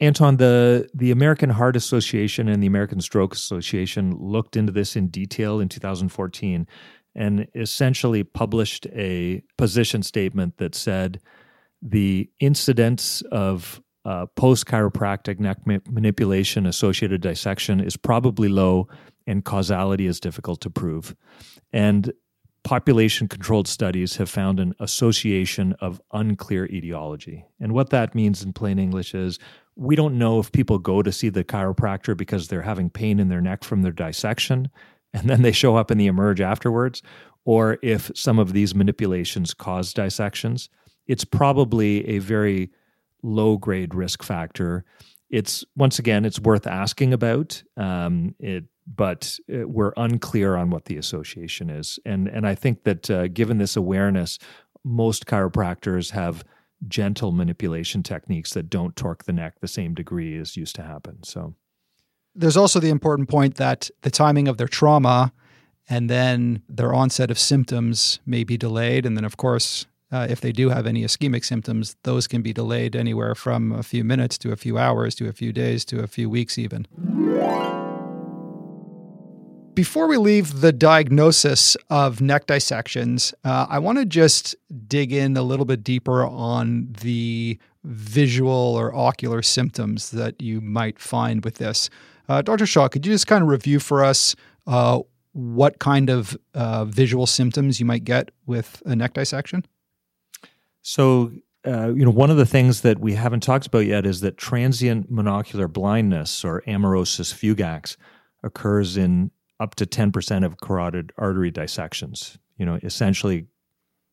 S4: Anton, the the American Heart Association and the American Stroke Association looked into this in detail in 2014 and essentially published a position statement that said the incidence of uh, post chiropractic neck ma- manipulation associated dissection is probably low and causality is difficult to prove. And population controlled studies have found an association of unclear etiology. And what that means in plain English is we don't know if people go to see the chiropractor because they're having pain in their neck from their dissection and then they show up in the emerge afterwards, or if some of these manipulations cause dissections. It's probably a very low grade risk factor. It's once again, it's worth asking about. Um, it, but uh, we're unclear on what the association is, and and I think that uh, given this awareness, most chiropractors have gentle manipulation techniques that don't torque the neck the same degree as used to happen. So
S2: there's also the important point that the timing of their trauma and then their onset of symptoms may be delayed. And then, of course, uh, if they do have any ischemic symptoms, those can be delayed anywhere from a few minutes to a few hours to a few days to a few weeks, even. Before we leave the diagnosis of neck dissections, uh, I want to just dig in a little bit deeper on the visual or ocular symptoms that you might find with this. Uh, Dr. Shah, could you just kind of review for us uh, what kind of uh, visual symptoms you might get with a neck dissection?
S4: So, uh, you know, one of the things that we haven't talked about yet is that transient monocular blindness or amaurosis fugax occurs in up to 10% of carotid artery dissections. You know, essentially,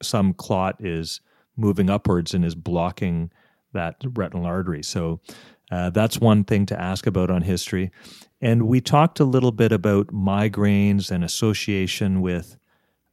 S4: some clot is moving upwards and is blocking that retinal artery. So uh, that's one thing to ask about on history. And we talked a little bit about migraines and association with,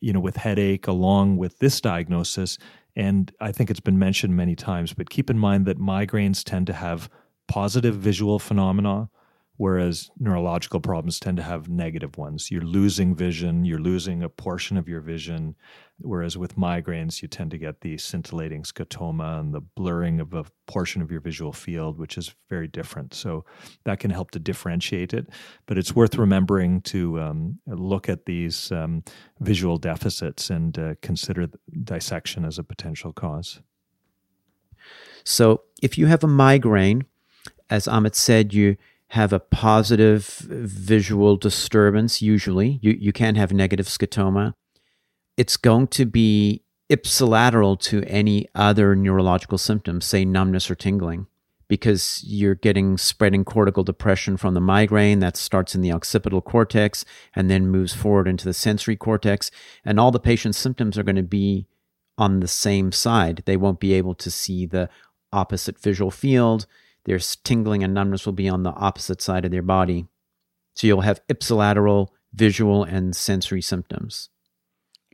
S4: you know, with headache along with this diagnosis. And I think it's been mentioned many times, but keep in mind that migraines tend to have positive visual phenomena whereas neurological problems tend to have negative ones. You're losing vision, you're losing a portion of your vision, whereas with migraines, you tend to get the scintillating scotoma and the blurring of a portion of your visual field, which is very different. So that can help to differentiate it. But it's worth remembering to um, look at these um, visual deficits and uh, consider dissection as a potential cause.
S3: So if you have a migraine, as Amit said, you have a positive visual disturbance, usually. You, you can have negative scotoma. It's going to be ipsilateral to any other neurological symptoms, say numbness or tingling, because you're getting spreading cortical depression from the migraine that starts in the occipital cortex and then moves forward into the sensory cortex. And all the patient's symptoms are going to be on the same side. They won't be able to see the opposite visual field. Their tingling and numbness will be on the opposite side of their body. So you'll have ipsilateral visual and sensory symptoms.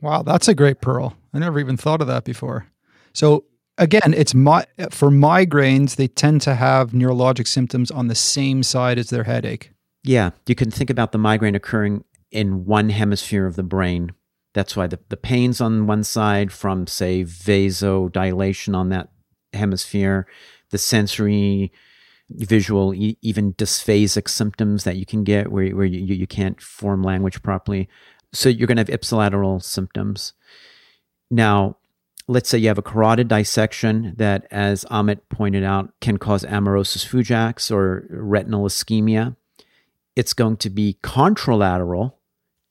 S2: Wow, that's a great pearl. I never even thought of that before. So again, it's my for migraines, they tend to have neurologic symptoms on the same side as their headache.
S3: Yeah, you can think about the migraine occurring in one hemisphere of the brain. That's why the, the pain's on one side from, say, vasodilation on that hemisphere, the sensory, visual, e- even dysphasic symptoms that you can get where, where you, you can't form language properly. So you're going to have ipsilateral symptoms. Now, let's say you have a carotid dissection that, as Amit pointed out, can cause amaurosis fugax or retinal ischemia. It's going to be contralateral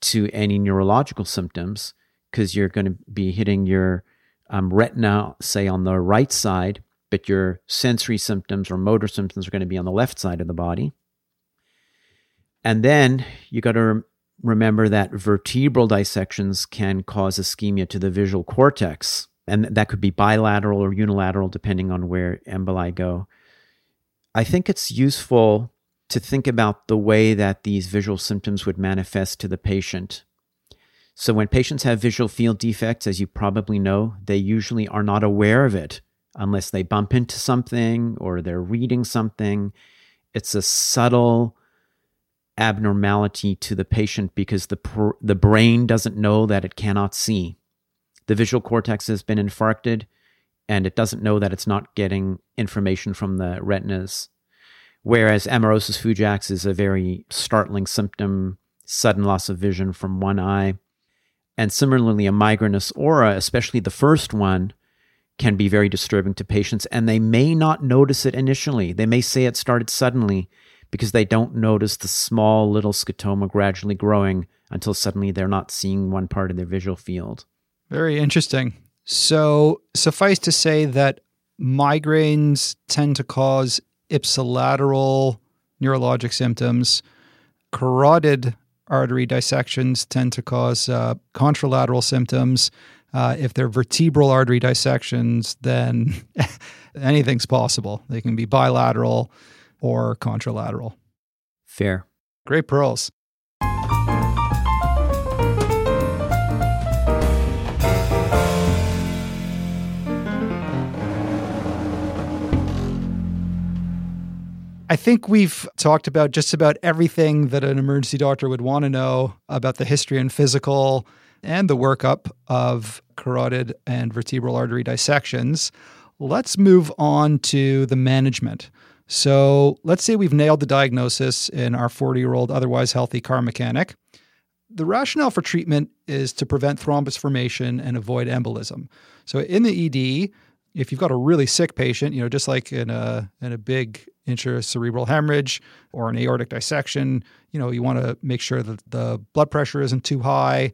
S3: to any neurological symptoms because you're going to be hitting your um, retina, say, on the right side, but your sensory symptoms or motor symptoms are going to be on the left side of the body. And then you got to remember that vertebral dissections can cause ischemia to the visual cortex. And that could be bilateral or unilateral, depending on where emboli go. I think it's useful to think about the way that these visual symptoms would manifest to the patient. So, when patients have visual field defects, as you probably know, they usually are not aware of it unless they bump into something or they're reading something. It's a subtle abnormality to the patient because the, pr- the brain doesn't know that it cannot see. The visual cortex has been infarcted and it doesn't know that it's not getting information from the retinas. Whereas amaurosis fugax is a very startling symptom, sudden loss of vision from one eye. And similarly, a migrainous aura, especially the first one, can be very disturbing to patients, and they may not notice it initially. They may say it started suddenly because they don't notice the small little scotoma gradually growing until suddenly they're not seeing one part of their visual field.
S2: Very interesting. So, suffice to say that migraines tend to cause ipsilateral neurologic symptoms. Carotid artery dissections tend to cause uh, contralateral symptoms. Uh, if they're vertebral artery dissections, then anything's possible. They can be bilateral or contralateral.
S3: Fair.
S2: Great pearls. I think we've talked about just about everything that an emergency doctor would want to know about the history and physical and the workup of carotid and vertebral artery dissections. Let's move on to the management. So let's say we've nailed the diagnosis in our 40 year old otherwise healthy car mechanic. The rationale for treatment is to prevent thrombus formation and avoid embolism. So in the ED, if you've got a really sick patient, you know, just like in a in a big intracerebral hemorrhage or an aortic dissection, you know, you want to make sure that the blood pressure isn't too high.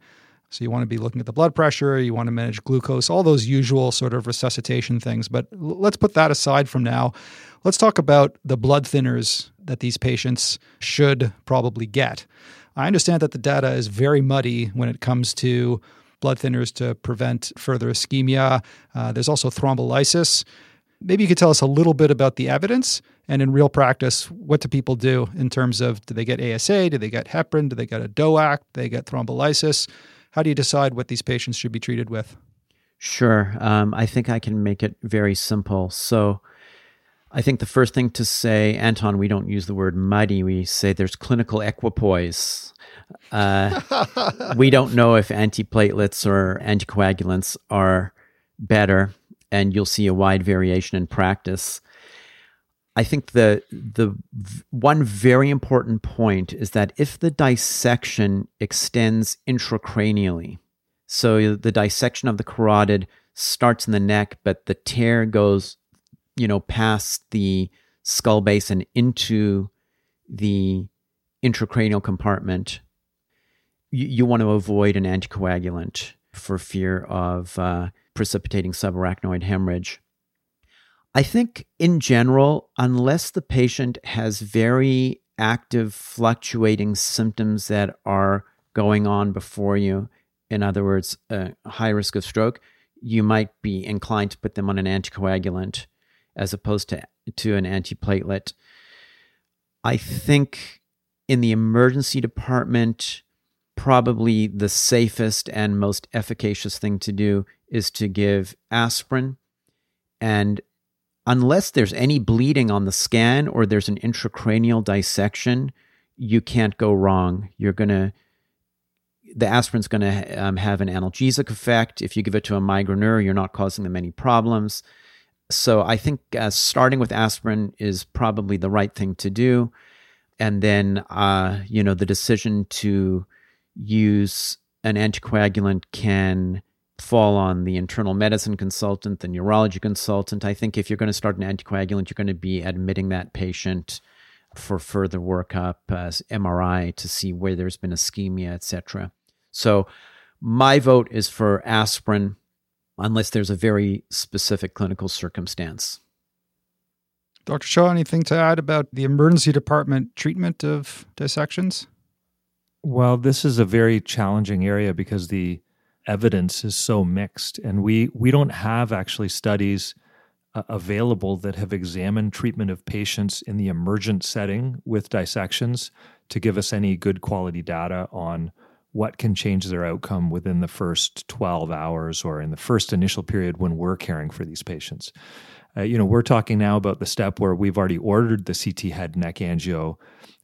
S2: So you want to be looking at the blood pressure, you want to manage glucose, all those usual sort of resuscitation things. But let's put that aside from now. Let's talk about the blood thinners that these patients should probably get. I understand that the data is very muddy when it comes to blood thinners to prevent further ischemia. Uh, there's also thrombolysis. Maybe you could tell us a little bit about the evidence and in real practice, what do people do in terms of do they get ASA? Do they get heparin? Do they get a DOAC? Do they get thrombolysis? How do you decide what these patients should be treated with?
S3: Sure. Um, I think I can make it very simple. So, I think the first thing to say, Anton, we don't use the word muddy. We say there's clinical equipoise. Uh, we don't know if antiplatelets or anticoagulants are better, and you'll see a wide variation in practice. I think the the one very important point is that if the dissection extends intracranially, so the dissection of the carotid starts in the neck, but the tear goes, you know, past the skull base and into the intracranial compartment, you, you want to avoid an anticoagulant for fear of uh, precipitating subarachnoid hemorrhage. I think in general, unless the patient has very active, fluctuating symptoms that are going on before you, in other words, a high risk of stroke, you might be inclined to put them on an anticoagulant. as opposed to, to an antiplatelet. I think in the emergency department, probably the safest and most efficacious thing to do is to give aspirin. And unless there's any bleeding on the scan or there's an intracranial dissection, you can't go wrong. You're going to, the aspirin's going to um, have an analgesic effect. If you give it to a migraineur, you're not causing them any problems. So I think uh, starting with aspirin is probably the right thing to do. And then, uh, you know, the decision to use an anticoagulant can fall on the internal medicine consultant, the neurology consultant. I think if you're going to start an anticoagulant, you're going to be admitting that patient for further workup, uh, MRI to see where there's been ischemia, etc. So my vote is for aspirin unless there's a very specific clinical circumstance.
S2: Dr. Shah, anything to add about the emergency department treatment of dissections?
S4: Well, this is a very challenging area because the evidence is so mixed, and we we don't have actually studies uh, available that have examined treatment of patients in the emergent setting with dissections to give us any good quality data on what can change their outcome within the first 12 hours or in the first initial period when we're caring for these patients. Uh, you know, we're talking now about the step where we've already ordered the CT head neck angio.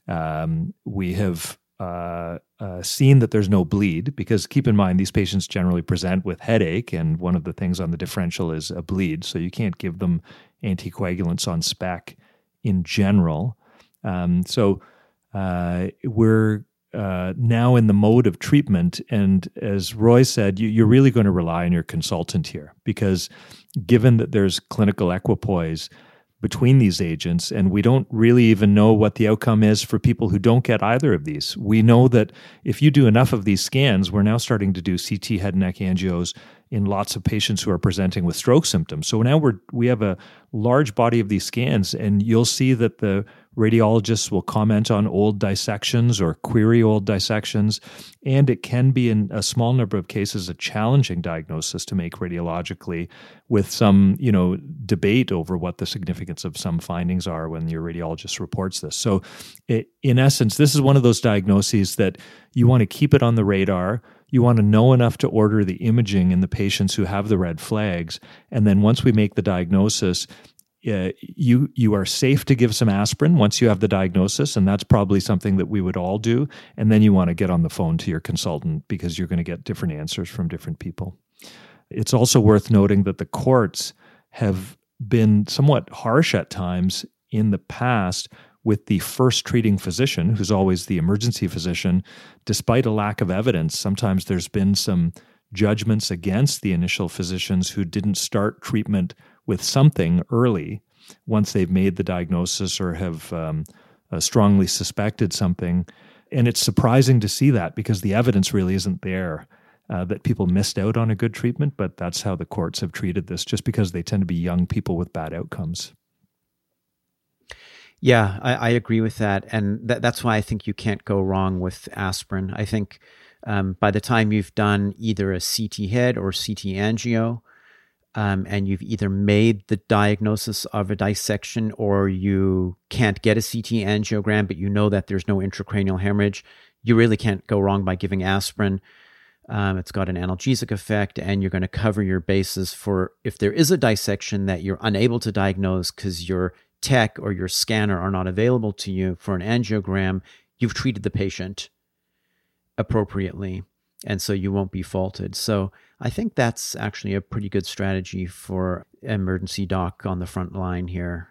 S4: Um, we have uh, uh, seen that there's no bleed because keep in mind these patients generally present with headache and one of the things on the differential is a bleed so you can't give them anticoagulants on spec in general. Um, so uh, we're uh, now in the mode of treatment and as roy said you, you're really going to rely on your consultant here because given that there's clinical equipoise between these agents, and we don't really even know what the outcome is for people who don't get either of these. We know that if you do enough of these scans, we're now starting to do CT head and neck angios in lots of patients who are presenting with stroke symptoms. So now we're we have a large body of these scans, and you'll see that the radiologists will comment on old dissections or query old dissections, and it can be in a small number of cases a challenging diagnosis to make radiologically, with some you know debate over what the significance of some findings are when your radiologist reports this. So, it, in essence, this is one of those diagnoses that you want to keep it on the radar you want to know enough to order the imaging in the patients who have the red flags. And then once we make the diagnosis, uh, you you are safe to give some aspirin once you have the diagnosis, and that's probably something that we would all do. And then you want to get on the phone to your consultant because you're going to get different answers from different people. It's also worth noting that the courts have been somewhat harsh at times in the past with the first treating physician, who's always the emergency physician, despite a lack of evidence. Sometimes there's been some judgments against the initial physicians who didn't start treatment with something early once they've made the diagnosis or have um, uh, strongly suspected something. And it's surprising to see that because the evidence really isn't there. Uh, that people missed out on a good treatment, but that's how the courts have treated this, just because they tend to be young people with bad outcomes.
S3: Yeah, I, I agree with that, and th- that's why I think you can't go wrong with aspirin. I think um, by the time you've done either a CT head or CT angio, um, and you've either made the diagnosis of a dissection or you can't get a CT angiogram, but you know that there's no intracranial hemorrhage, you really can't go wrong by giving aspirin. Um, it's got an analgesic effect, and you're going to cover your bases for if there is a dissection that you're unable to diagnose because you're tech or your scanner are not available to you for an angiogram, you've treated the patient appropriately. And so you won't be faulted. So I think that's actually a pretty good strategy for emergency doc on the front line here.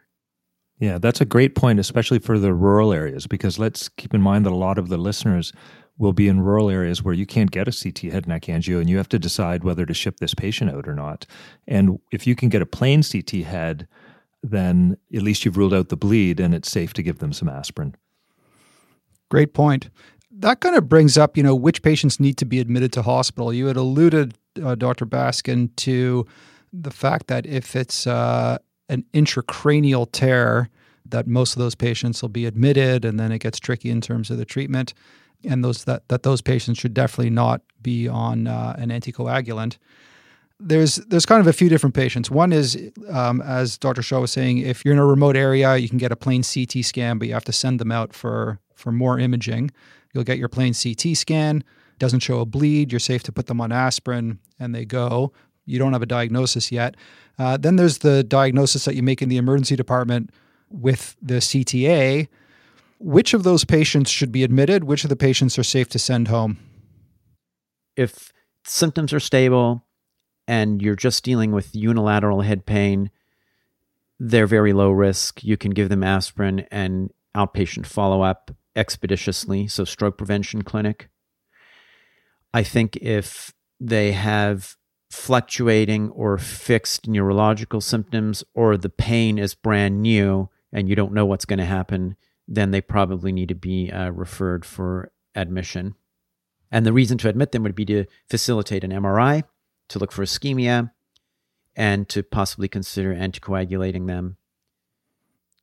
S4: Yeah, that's a great point, especially for the rural areas, because let's keep in mind that a lot of the listeners will be in rural areas where you can't get a CT head neck angio and you have to decide whether to ship this patient out or not. And if you can get a plain CT head, then at least you've ruled out the bleed and it's safe to give them some aspirin.
S2: Great point. That kind of brings up, you know, which patients need to be admitted to hospital. You had alluded, uh, Dr. Baskin, to the fact that if it's uh, an intracranial tear, that most of those patients will be admitted, and then it gets tricky in terms of the treatment, and those that that those patients should definitely not be on uh, an anticoagulant there's there's kind of a few different patients. One is, um, as Dr. Shah was saying, if you're in a remote area, you can get a plain CT scan, but you have to send them out for for more imaging. You'll get your plain CT scan. Doesn't show a bleed. You're safe to put them on aspirin, and they go. You don't have a diagnosis yet. Uh, then there's the diagnosis that you make in the emergency department with the CTA. Which of those patients should be admitted? Which of the patients are safe to send home?
S3: If symptoms are stable and you're just dealing with unilateral head pain, they're very low risk. You can give them aspirin and outpatient follow up expeditiously, so stroke prevention clinic. I think if they have fluctuating or fixed neurological symptoms or the pain is brand new and you don't know what's going to happen, then they probably need to be uh, referred for admission. And the reason to admit them would be to facilitate an MRI, to look for ischemia, and to possibly consider anticoagulating them.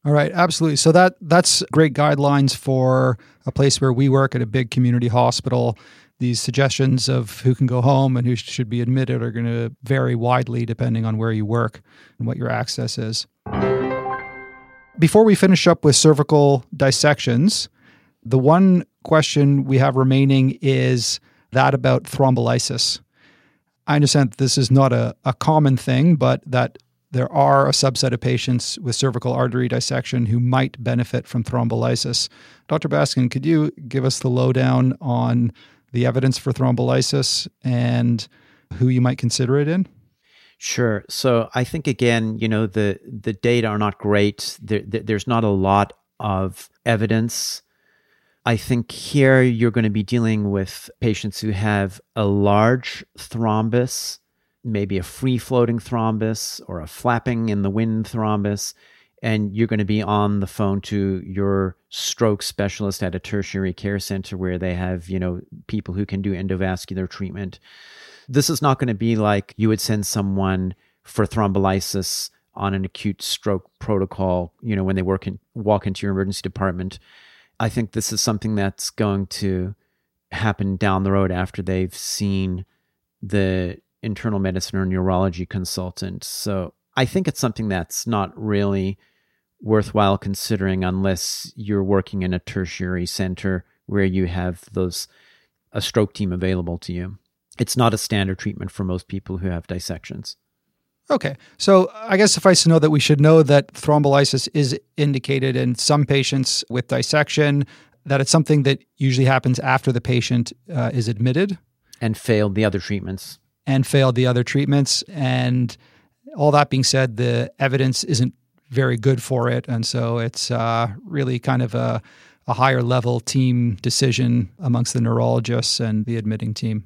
S2: All right, absolutely. So that that's great guidelines for a place where we work at a big community hospital. These suggestions of who can go home and who should be admitted are going to vary widely depending on where you work and what your access is. Before we finish up with cervical dissections, the one question we have remaining is that about thrombolysis. I understand this is not a, a common thing, but that there are a subset of patients with cervical artery dissection who might benefit from thrombolysis. Dr. Baskin, could you give us the lowdown on the evidence for thrombolysis and who you might consider it in?
S3: Sure. So I think again, you know, the the data are not great. There, there's not a lot of evidence I think here you're going to be dealing with patients who have a large thrombus, maybe a free floating thrombus or a flapping in the wind thrombus. And you're going to be on the phone to your stroke specialist at a tertiary care center where they have, you know, people who can do endovascular treatment. This is not going to be like you would send someone for thrombolysis on an acute stroke protocol, you know, when they work in, walk into your emergency department I think this is something that's going to happen down the road after they've seen the internal medicine or neurology consultant. So I think it's something that's not really worthwhile considering unless you're working in a tertiary center where you have those a stroke team available to you. It's not a standard treatment for most people who have dissections.
S2: Okay. So I guess suffice to know that we should know that thrombolysis is indicated in some patients with dissection, that it's something that usually happens after the patient uh, is admitted.
S3: And failed the other treatments.
S2: And failed the other treatments. And all that being said, the evidence isn't very good for it. And so it's uh, really kind of a, a higher level team decision amongst the neurologists and the admitting team.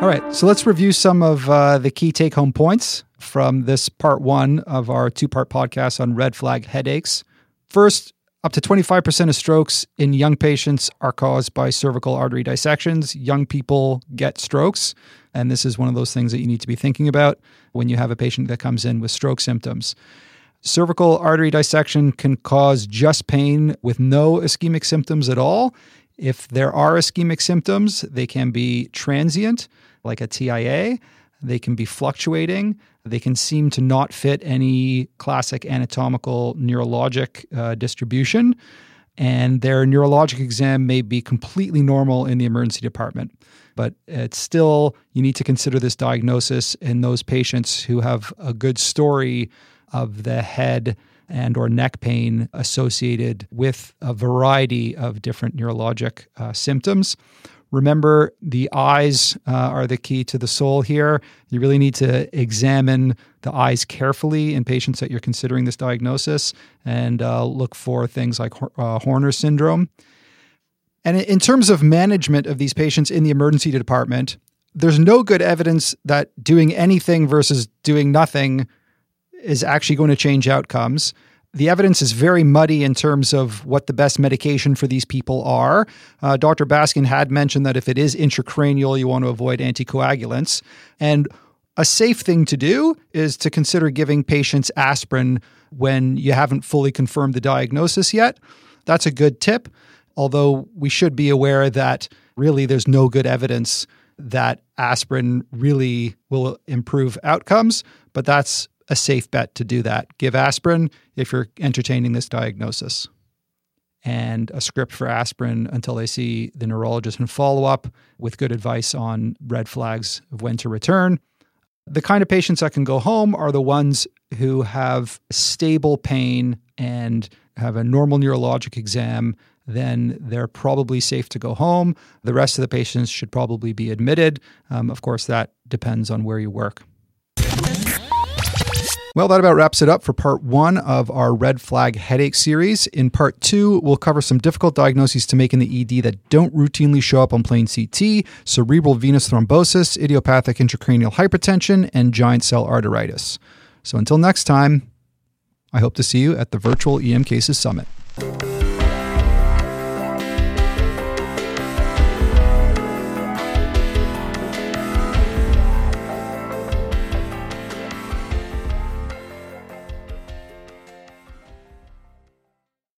S2: All right, so let's review some of uh, the key take home points from this part one of our two part podcast on red flag headaches. First, up to 25% of strokes in young patients are caused by cervical artery dissections. Young people get strokes, and this is one of those things that you need to be thinking about when you have a patient that comes in with stroke symptoms. Cervical artery dissection can cause just pain with no ischemic symptoms at all. If there are ischemic symptoms, they can be transient like a TIA. They can be fluctuating. They can seem to not fit any classic anatomical neurologic uh, distribution. And their neurologic exam may be completely normal in the emergency department. But it's still, you need to consider this diagnosis in those patients who have a good story of the head and or neck pain associated with a variety of different neurologic uh, symptoms Remember, the eyes uh, are the key to the soul here. You really need to examine the eyes carefully in patients that you're considering this diagnosis and uh, look for things like uh, Horner syndrome. And in terms of management of these patients in the emergency department, there's no good evidence that doing anything versus doing nothing is actually going to change outcomes the evidence is very muddy in terms of what the best medication for these people are. Uh, Dr. Baskin had mentioned that if it is intracranial, you want to avoid anticoagulants. And a safe thing to do is to consider giving patients aspirin when you haven't fully confirmed the diagnosis yet. That's a good tip, although we should be aware that really there's no good evidence that aspirin really will improve outcomes, but that's a safe bet to do that. Give aspirin if you're entertaining this diagnosis. And a script for aspirin until they see the neurologist and follow up with good advice on red flags of when to return. The kind of patients that can go home are the ones who have stable pain and have a normal neurologic exam then they're probably safe to go home. The rest of the patients should probably be admitted. Um, of course, that depends on where you work. Well, that about wraps it up for part one of our red flag headache series. In part two, we'll cover some difficult diagnoses to make in the ED that don't routinely show up on plain CT cerebral venous thrombosis, idiopathic intracranial hypertension, and giant cell arteritis. So until next time, I hope to see you at the virtual EM Cases Summit.